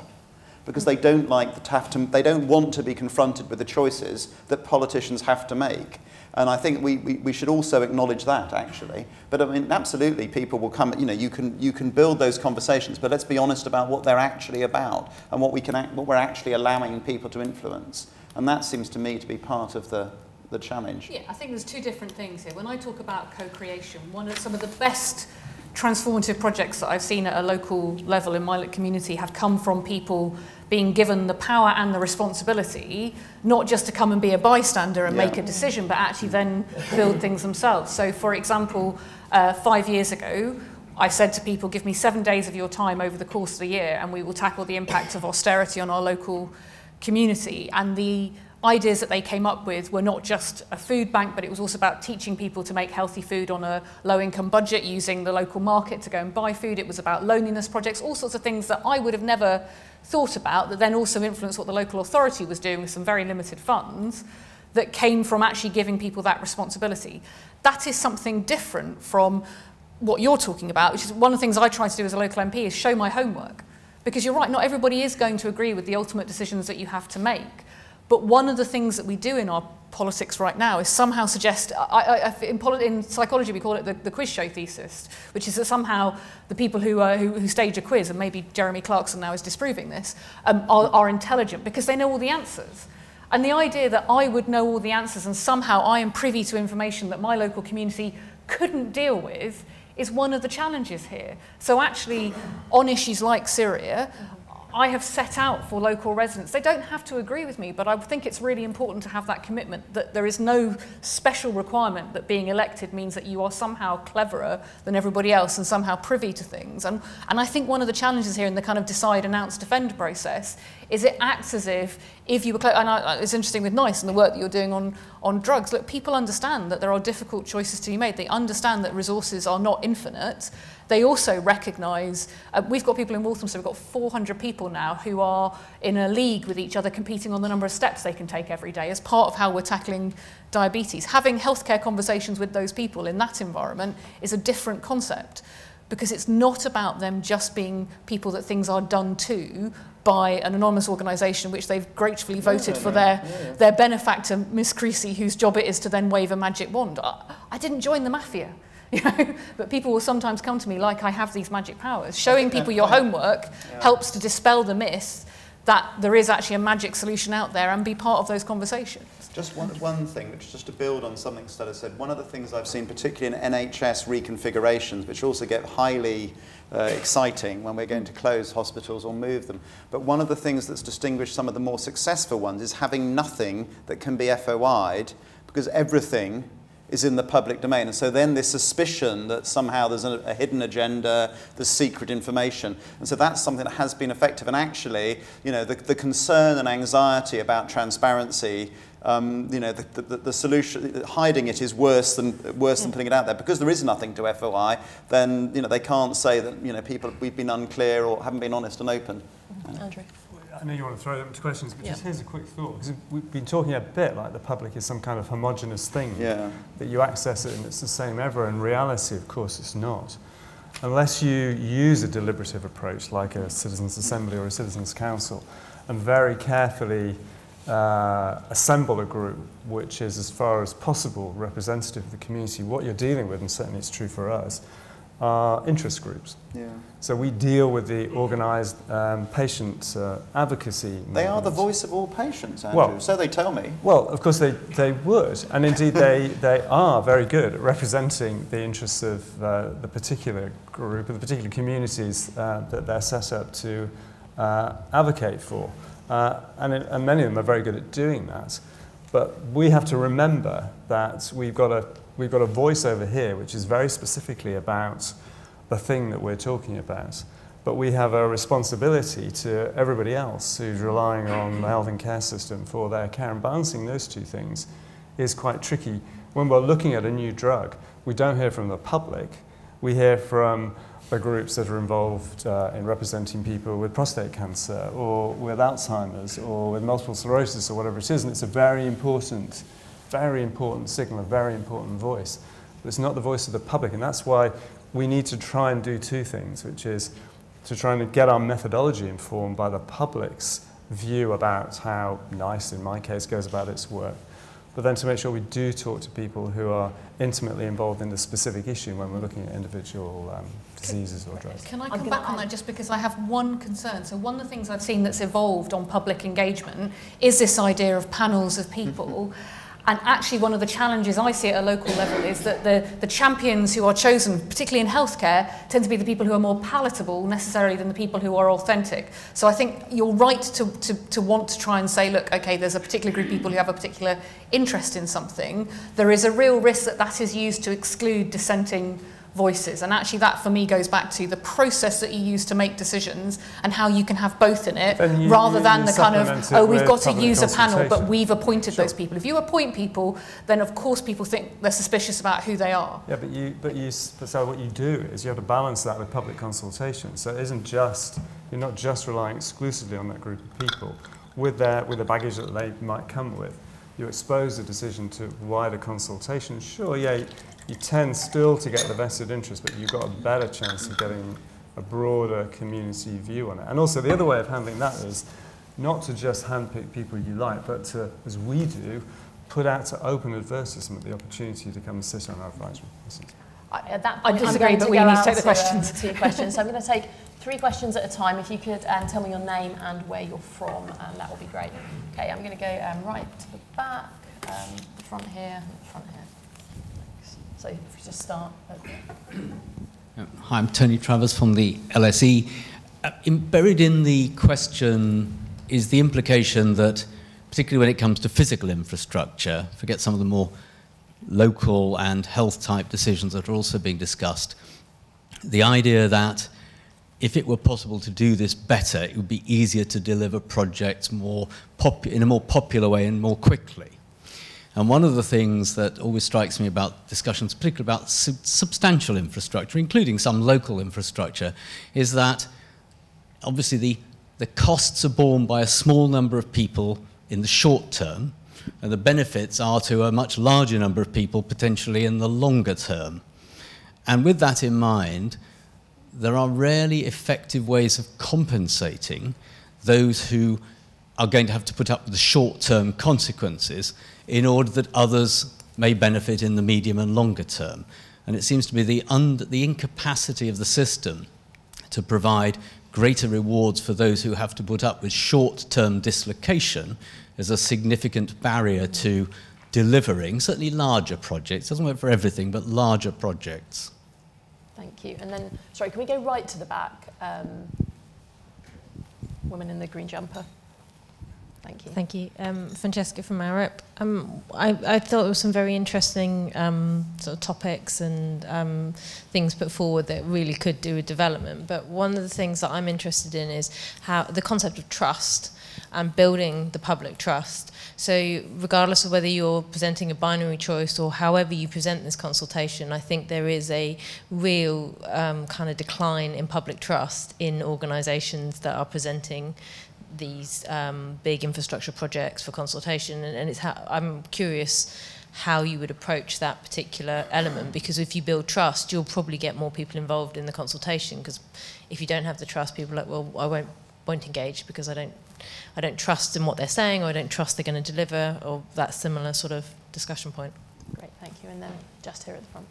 because they don't like to have to, they don't want to be confronted with the choices that politicians have to make. And I think we, we, we should also acknowledge that, actually. But I mean, absolutely, people will come, you know, you can, you can build those conversations, but let's be honest about what they're actually about and what, we can act, what we're actually allowing people to influence. And that seems to me to be part of the, the challenge. Yeah, I think there's two different things here. When I talk about co-creation, one of some of the best transformative projects that I've seen at a local level in my community have come from people being given the power and the responsibility not just to come and be a bystander and yeah. make a decision but actually then build things themselves so for example uh, five years ago I said to people give me seven days of your time over the course of the year and we will tackle the impact of austerity on our local community and the ideas that they came up with were not just a food bank, but it was also about teaching people to make healthy food on a low income budget using the local market to go and buy food. It was about loneliness projects, all sorts of things that I would have never thought about that then also influenced what the local authority was doing with some very limited funds that came from actually giving people that responsibility. That is something different from what you're talking about, which is one of the things I try to do as a local MP is show my homework. Because you're right, not everybody is going to agree with the ultimate decisions that you have to make. But one of the things that we do in our politics right now is somehow suggest, I, I, in, poli- in psychology we call it the, the quiz show thesis, which is that somehow the people who, uh, who, who stage a quiz, and maybe Jeremy Clarkson now is disproving this, um, are, are intelligent because they know all the answers. And the idea that I would know all the answers and somehow I am privy to information that my local community couldn't deal with is one of the challenges here. So actually, on issues like Syria, I have set out for local residents. They don't have to agree with me, but I think it's really important to have that commitment that there is no special requirement that being elected means that you are somehow cleverer than everybody else and somehow privy to things. And, and I think one of the challenges here in the kind of decide, announce, defend process is it acts as if if you were and I, it's interesting with NICE and the work that you're doing on, on drugs, look, people understand that there are difficult choices to be made. They understand that resources are not infinite they also recognise, uh, we've got people in Walthamstow, we've got 400 people now who are in a league with each other competing on the number of steps they can take every day as part of how we're tackling diabetes. Having healthcare conversations with those people in that environment is a different concept because it's not about them just being people that things are done to by an anonymous organisation which they've gratefully voted yeah, for yeah, their yeah, yeah. their benefactor Miss Creasy whose job it is to then wave a magic wand. I, I didn't join the mafia. You know, but people will sometimes come to me like I have these magic powers. Showing people your homework yeah. helps to dispel the myth that there is actually a magic solution out there and be part of those conversations. Just one, one thing, which is just to build on something Stella said, one of the things I've seen, particularly in NHS reconfigurations, which also get highly uh, exciting when we're going to close hospitals or move them. But one of the things that's distinguished some of the more successful ones is having nothing that can be FOI'd because everything is in the public domain. And so then this suspicion that somehow there's a, a, hidden agenda, there's secret information. And so that's something that has been effective. And actually, you know, the, the concern and anxiety about transparency um, you know, the, the, the, solution, hiding it is worse than, worse than putting it out there. Because there is nothing to FOI, then, you know, they can't say that, you know, people, we've been unclear or haven't been honest and open. Andrew. I know you want to throw them to questions, but yeah. just here's a quick thought. Because we've been talking a bit like the public is some kind of homogenous thing. Yeah. That you access it and it's the same ever. In reality, of course, it's not. Unless you use a deliberative approach like a citizens' assembly or a citizens' council and very carefully uh, assemble a group which is, as far as possible, representative of the community, what you're dealing with, and certainly it's true for us, are interest groups. Yeah. So we deal with the organised um, patient uh, advocacy. They movement. are the voice of all patients, Andrew. Well, so they tell me. Well, of course they, they would, and indeed they, they are very good at representing the interests of uh, the particular group, of the particular communities uh, that they're set up to uh, advocate for. Uh, and, it, and many of them are very good at doing that. But we have to remember that we've got a, we've got a voice over here which is very specifically about the thing that we're talking about. But we have a responsibility to everybody else who's relying on the health and care system for their care. And balancing those two things is quite tricky. When we're looking at a new drug, we don't hear from the public. We hear from the groups that are involved uh, in representing people with prostate cancer or with Alzheimer's or with multiple sclerosis or whatever it is. And it's a very important, very important signal, a very important voice. But it's not the voice of the public. And that's why we need to try and do two things, which is to try and get our methodology informed by the public's view about how NICE, in my case, goes about its work but then to make sure we do talk to people who are intimately involved in the specific issue when we're looking at individual um, diseases or drugs. Can I come back on that just because I have one concern? So one of the things I've seen that's evolved on public engagement is this idea of panels of people And actually, one of the challenges I see at a local level is that the, the champions who are chosen, particularly in healthcare, tend to be the people who are more palatable necessarily than the people who are authentic. So I think you're right to, to, to want to try and say, look, okay, there's a particular group of people who have a particular interest in something. There is a real risk that that is used to exclude dissenting voices. And actually, that for me goes back to the process that you use to make decisions and how you can have both in it, you, rather you, than you the kind of, oh, we've got to use a panel, but we've appointed sure. those people. If you appoint people, then of course people think they're suspicious about who they are. Yeah, but you, but you, so what you do is you have to balance that with public consultation. So it isn't just, you're not just relying exclusively on that group of people with their, with the baggage that they might come with. You expose the decision to wider consultation. Sure, yeah, you tend still to get the vested interest, but you've got a better chance of getting a broader community view on it. And also, the other way of handling that is not to just handpick people you like, but to, as we do, put out to open advertisement the opportunity to come and sit on our advisory. I, at that point, I disagree, but we need to take the questions. Um, two questions. so I'm going to take three questions at a time. If you could um, tell me your name and where you're from, um, that would be great. Okay, I'm going to go um, right to the back, um, the front here, the front here. So if just start. Hi, I'm Tony Travers from the LSE. Uh, in, buried in the question is the implication that, particularly when it comes to physical infrastructure, forget some of the more local and health type decisions that are also being discussed, the idea that if it were possible to do this better, it would be easier to deliver projects more in a more popular way and more quickly. And one of the things that always strikes me about discussions, particularly about sub substantial infrastructure, including some local infrastructure, is that obviously the, the costs are borne by a small number of people in the short term, and the benefits are to a much larger number of people potentially in the longer term. And with that in mind, there are rarely effective ways of compensating those who are going to have to put up with the short term consequences in order that others may benefit in the medium and longer term. And it seems to be the, the incapacity of the system to provide greater rewards for those who have to put up with short term dislocation is a significant barrier to delivering certainly larger projects. Doesn't work for everything, but larger projects. Thank you. And then, sorry, can we go right to the back? Um, woman in the green jumper. Thank you. Thank you. Um, Francesca from Arup. Um, I, I thought there were some very interesting um, sort of topics and um, things put forward that really could do with development. But one of the things that I'm interested in is how the concept of trust and building the public trust. So regardless of whether you're presenting a binary choice or however you present this consultation, I think there is a real um, kind of decline in public trust in organisations that are presenting these um, big infrastructure projects for consultation, and, and it's I'm curious how you would approach that particular element because if you build trust, you'll probably get more people involved in the consultation. Because if you don't have the trust, people are like, well, I won't won't engage because I don't I don't trust in what they're saying, or I don't trust they're going to deliver, or that similar sort of discussion point. Great, thank you. And then just here at the front.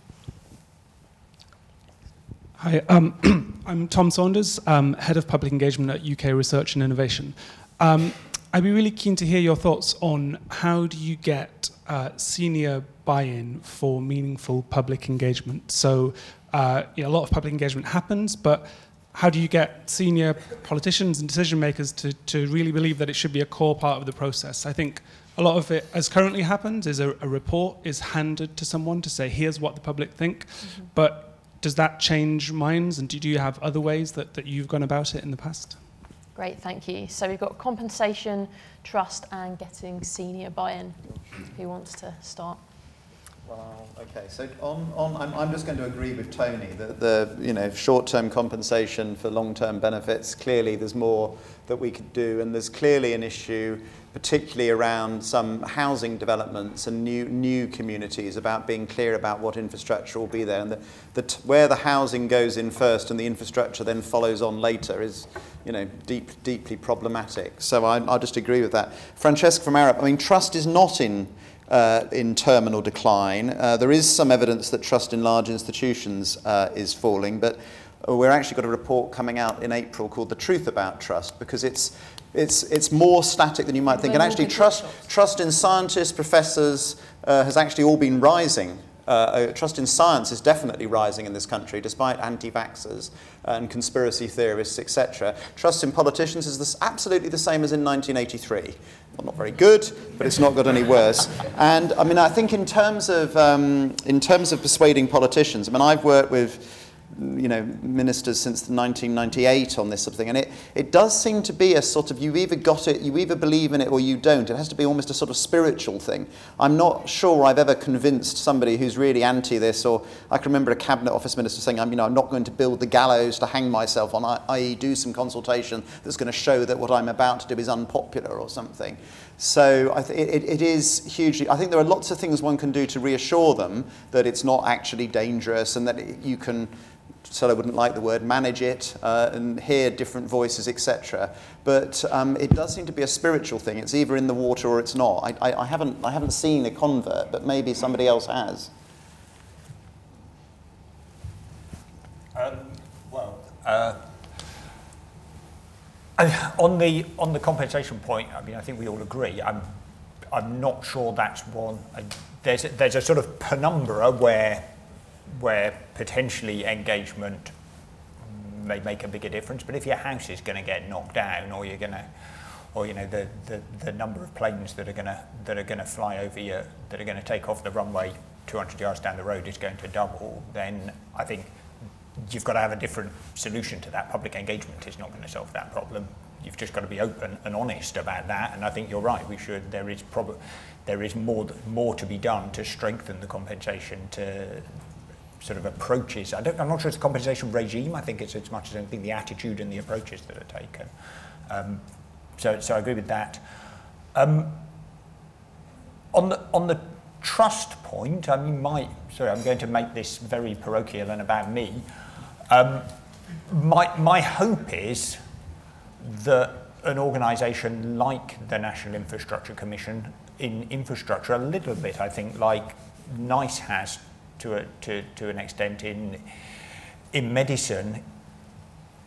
Hi, um, I'm Tom Saunders, um, Head of Public Engagement at UK Research and Innovation. Um, I'd be really keen to hear your thoughts on how do you get uh, senior buy-in for meaningful public engagement. So, uh, you know, a lot of public engagement happens, but how do you get senior politicians and decision makers to, to really believe that it should be a core part of the process? I think a lot of it, as currently happens, is a, a report is handed to someone to say, here's what the public think, mm-hmm. but does that change minds and do you have other ways that, that you've gone about it in the past? Great, thank you. So we've got compensation, trust and getting senior buy-in. Who wants to start? Well, okay. So on, on I'm, I'm just going to agree with Tony that the you know short-term compensation for long-term benefits. Clearly, there's more that we could do, and there's clearly an issue, particularly around some housing developments and new new communities, about being clear about what infrastructure will be there, and that where the housing goes in first and the infrastructure then follows on later is you know deep, deeply problematic. So I, I'll just agree with that. Francesca from Arup I mean, trust is not in uh, in terminal decline. Uh, there is some evidence that trust in large institutions uh, is falling, but we're actually got a report coming out in April called The Truth About Trust because it's, it's, it's more static than you might think. And actually, trust, trust in scientists, professors uh, has actually all been rising uh, uh, trust in science is definitely rising in this country, despite anti-vaxxers and conspiracy theorists, etc. Trust in politicians is this absolutely the same as in 1983. Well, not very good, but it's not got any worse. And I mean, I think in terms of um, in terms of persuading politicians, I mean, I've worked with you know, ministers since 1998 on this sort of thing. And it, it does seem to be a sort of, you either got it, you either believe in it or you don't. It has to be almost a sort of spiritual thing. I'm not sure I've ever convinced somebody who's really anti this, or I can remember a cabinet office minister saying, I'm, you know, I'm not going to build the gallows to hang myself on, I i.e. do some consultation that's going to show that what I'm about to do is unpopular or something. So I th- it, it is hugely, I think there are lots of things one can do to reassure them that it's not actually dangerous and that you can so I wouldn't like the word, manage it uh, and hear different voices, etc. But um, it does seem to be a spiritual thing. It's either in the water or it's not. I, I, I, haven't, I haven't seen a convert, but maybe somebody else has. Um, well, uh, on the on the compensation point, I mean, I think we all agree. I'm I'm not sure that's one. I, there's a, there's a sort of penumbra where where potentially engagement may make a bigger difference. But if your house is going to get knocked down, or you're going to, or you know, the, the, the number of planes that are going to that are going to fly over you, that are going to take off the runway 200 yards down the road is going to double, then I think you've got to have a different solution to that. Public engagement is not going to solve that problem. You've just got to be open and honest about that. And I think you're right. We should. There is probably there is more more to be done to strengthen the compensation to sort of approaches. I don't, I'm not sure it's a compensation regime. I think it's as much as anything the attitude and the approaches that are taken. Um, so, so I agree with that. Um, on the on the trust point, I mean, my sorry, I'm going to make this very parochial and about me. Um, my my hope is that an organisation like the National Infrastructure Commission in infrastructure, a little bit, I think, like NICE has to, a, to, to an extent in, in medicine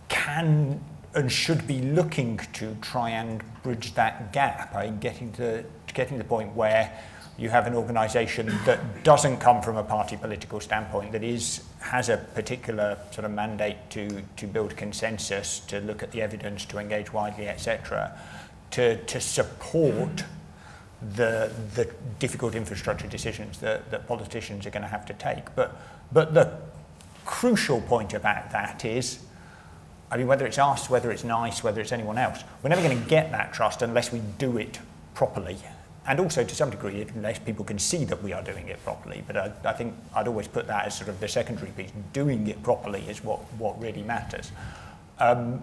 can and should be looking to try and bridge that gap, I getting to getting to the point where you have an organisation that doesn't come from a party political standpoint, that is has a particular sort of mandate to to build consensus, to look at the evidence, to engage widely, etc., to to support the the difficult infrastructure decisions that, that politicians are going to have to take. But but the crucial point about that is I mean, whether it's us, whether it's NICE, whether it's anyone else, we're never going to get that trust unless we do it properly. And also, to some degree, unless people can see that we are doing it properly. But I, I think I'd always put that as sort of the secondary piece. Doing it properly is what, what really matters. Um,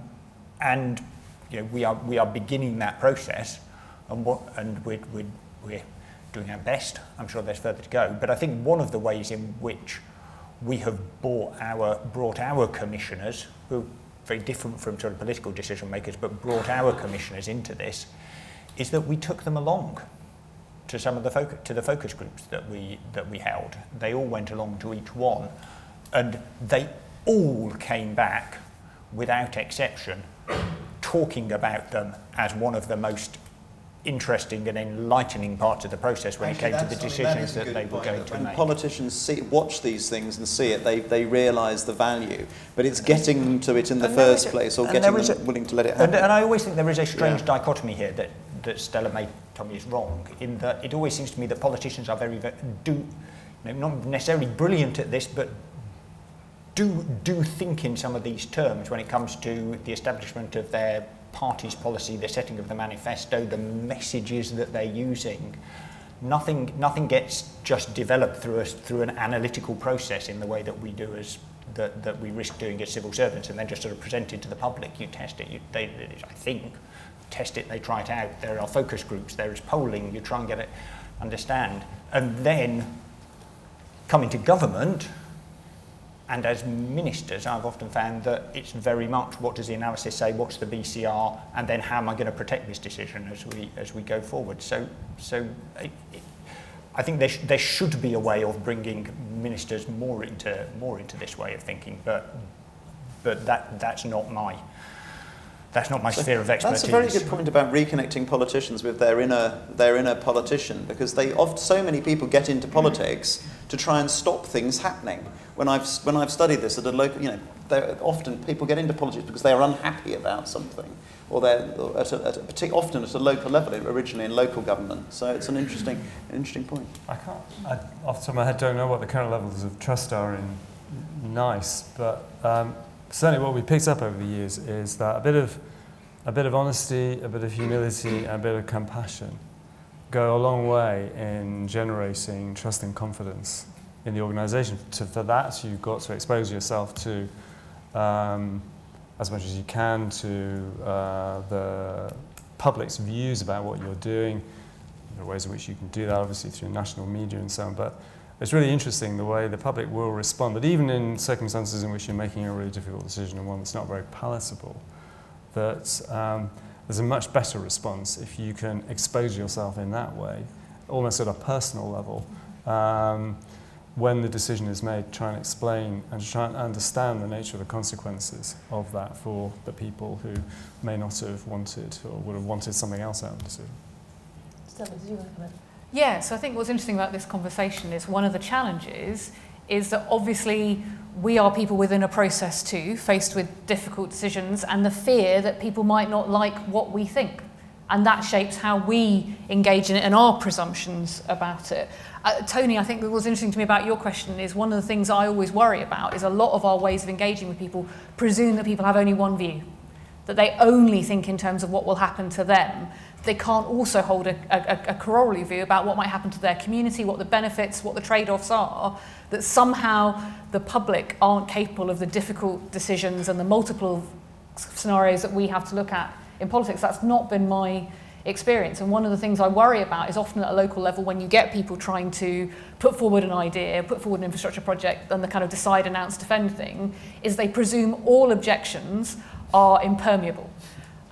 and you know, we, are, we are beginning that process, and, what, and we're, we're, we're doing our best. I'm sure there's further to go. But I think one of the ways in which we have brought our, brought our commissioners, who are very different from sort of political decision makers, but brought our commissioners into this, is that we took them along to some of the focus, to the focus groups that we that we held. They all went along to each one, and they all came back without exception, talking about them as one of the most interesting and enlightening parts of the process when Actually, it came to the that's- I mean, that decisions that they were going that to when make. politicians see, watch these things and see it, they, they realise the value. But it's getting them to it in the And first a- place or getting them a- willing to let it happen. and I always think there is a strange Yeah. dichotomy here that, that Stella may tell me is wrong, in that it always seems to me that politicians are very, very do, you know, not necessarily brilliant at this, but do, do think in some of these terms when it comes to the establishment of their party's policy, the setting of the manifesto, the messages that they're using. Nothing, nothing gets just developed through, a, through an analytical process in the way that we do as that, that we risk doing as civil servants and then just sort of presented to the public. You test it, you, they, I think, test it, they try it out. There are focus groups, there is polling, you try and get it, understand. And then coming to government, and as ministers, I've often found that it's very much what does the analysis say, what's the BCR, and then how am I going to protect this decision as we as we go forward. So, so I think there, sh- there should be a way of bringing ministers more into more into this way of thinking, but but that that's not my that's not my sphere of expertise. That's a very good point about reconnecting politicians with their inner their inner politician because they oft so many people get into politics to try and stop things happening. When I've when I've studied this at a local, you know, there- often people get into politics because they are unhappy about something, or they're at a, at a partic- often at a local level, originally in local government. So it's an interesting interesting point. I can't, I, off the top of my head, don't know what the current levels of trust are in NICE, but um, certainly what we picked up over the years is that a bit of a bit of honesty, a bit of humility, and a bit of compassion go a long way in generating trust and confidence in the organisation. To, for that, you've got to expose yourself to, um, as much as you can, to uh, the public's views about what you're doing. There are ways in which you can do that, obviously, through national media and so on. But it's really interesting the way the public will respond, that even in circumstances in which you're making a really difficult decision and one that's not very palatable, that um, there's a much better response if you can expose yourself in that way, almost at a personal level. Um, when the decision is made, try and explain and try and understand the nature of the consequences of that for the people who may not have wanted or would have wanted something else out of the decision. Stella, did you want to comment? Yeah, so I think what's interesting about this conversation is one of the challenges is that obviously we are people within a process too, faced with difficult decisions and the fear that people might not like what we think. And that shapes how we engage in it and our presumptions about it. Uh, Tony, I think what was interesting to me about your question is one of the things I always worry about is a lot of our ways of engaging with people presume that people have only one view, that they only think in terms of what will happen to them. They can't also hold a, a, a corollary view about what might happen to their community, what the benefits, what the trade offs are, that somehow the public aren't capable of the difficult decisions and the multiple scenarios that we have to look at in politics. That's not been my experience. And one of the things I worry about is often at a local level when you get people trying to put forward an idea, put forward an infrastructure project, and the kind of decide, announce, defend thing, is they presume all objections are impermeable.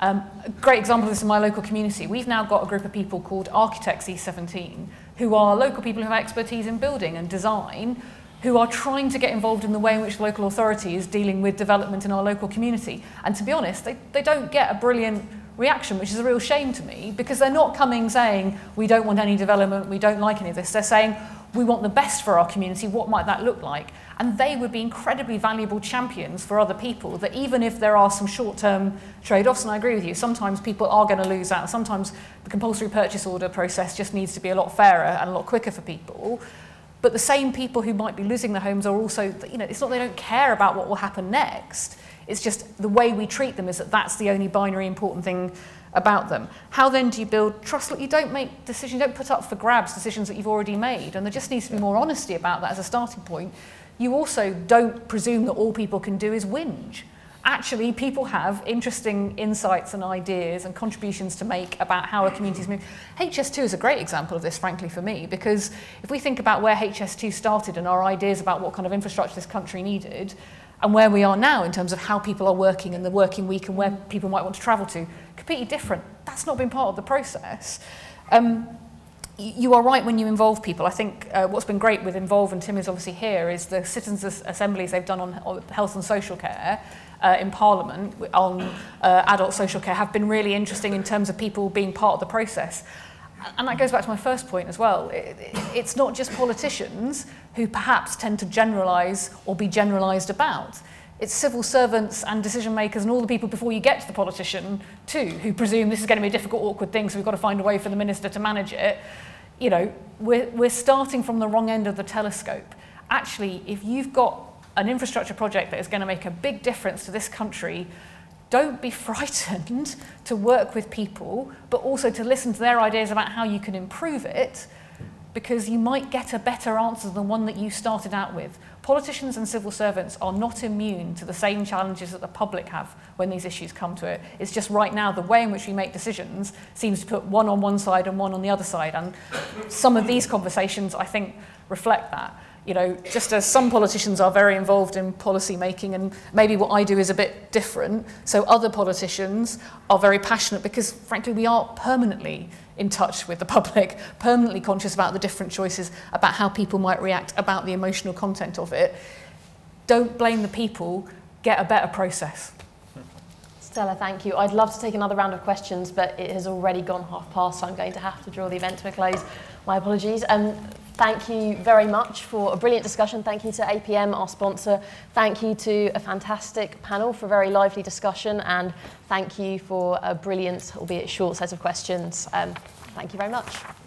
Um, a great example of this in my local community. We've now got a group of people called Architects E17, who are local people who have expertise in building and design, who are trying to get involved in the way in which the local authority is dealing with development in our local community. And to be honest, they, they don't get a brilliant reaction, which is a real shame to me, because they're not coming saying, we don't want any development, we don't like any of this. They're saying, we want the best for our community, what might that look like? And they would be incredibly valuable champions for other people, that even if there are some short-term trade-offs, and I agree with you, sometimes people are going to lose out, sometimes the compulsory purchase order process just needs to be a lot fairer and a lot quicker for people. But the same people who might be losing their homes are also, you know, it's not they don't care about what will happen next. It's just the way we treat them is that that's the only binary important thing about them. How then do you build trust? Look, you don't make decisions, you don't put up for grabs decisions that you've already made, and there just needs to be more honesty about that as a starting point. you also don't presume that all people can do is whinge. Actually, people have interesting insights and ideas and contributions to make about how a community's moving. HS2 is a great example of this, frankly, for me, because if we think about where HS2 started and our ideas about what kind of infrastructure this country needed, and where we are now in terms of how people are working and the working week and where people might want to travel to, completely different. That's not been part of the process. Um, you are right when you involve people. I think uh, what's been great with Involve and Tim is obviously here is the citizens' assemblies they've done on, on health and social care uh, in Parliament on uh, adult social care have been really interesting in terms of people being part of the process. And that goes back to my first point as well. It, it, it's not just politicians who perhaps tend to generalise or be generalised about. It's civil servants and decision makers and all the people before you get to the politician too, who presume this is going to be a difficult, awkward thing, so we've got to find a way for the minister to manage it you know, we're, we're starting from the wrong end of the telescope. Actually, if you've got an infrastructure project that is going to make a big difference to this country, don't be frightened to work with people, but also to listen to their ideas about how you can improve it because you might get a better answer than one that you started out with politicians and civil servants are not immune to the same challenges that the public have when these issues come to it. It's just right now the way in which we make decisions seems to put one on one side and one on the other side. And some of these conversations, I think, reflect that. You know, just as some politicians are very involved in policy making, and maybe what I do is a bit different, so other politicians are very passionate because, frankly, we are permanently in touch with the public, permanently conscious about the different choices, about how people might react, about the emotional content of it. Don't blame the people, get a better process. Stella, thank you. I'd love to take another round of questions, but it has already gone half past, so I'm going to have to draw the event to a close. My apologies. Um, Thank you very much for a brilliant discussion. Thank you to APM, our sponsor. Thank you to a fantastic panel for a very lively discussion. And thank you for a brilliant, albeit short, set of questions. Um, thank you very much.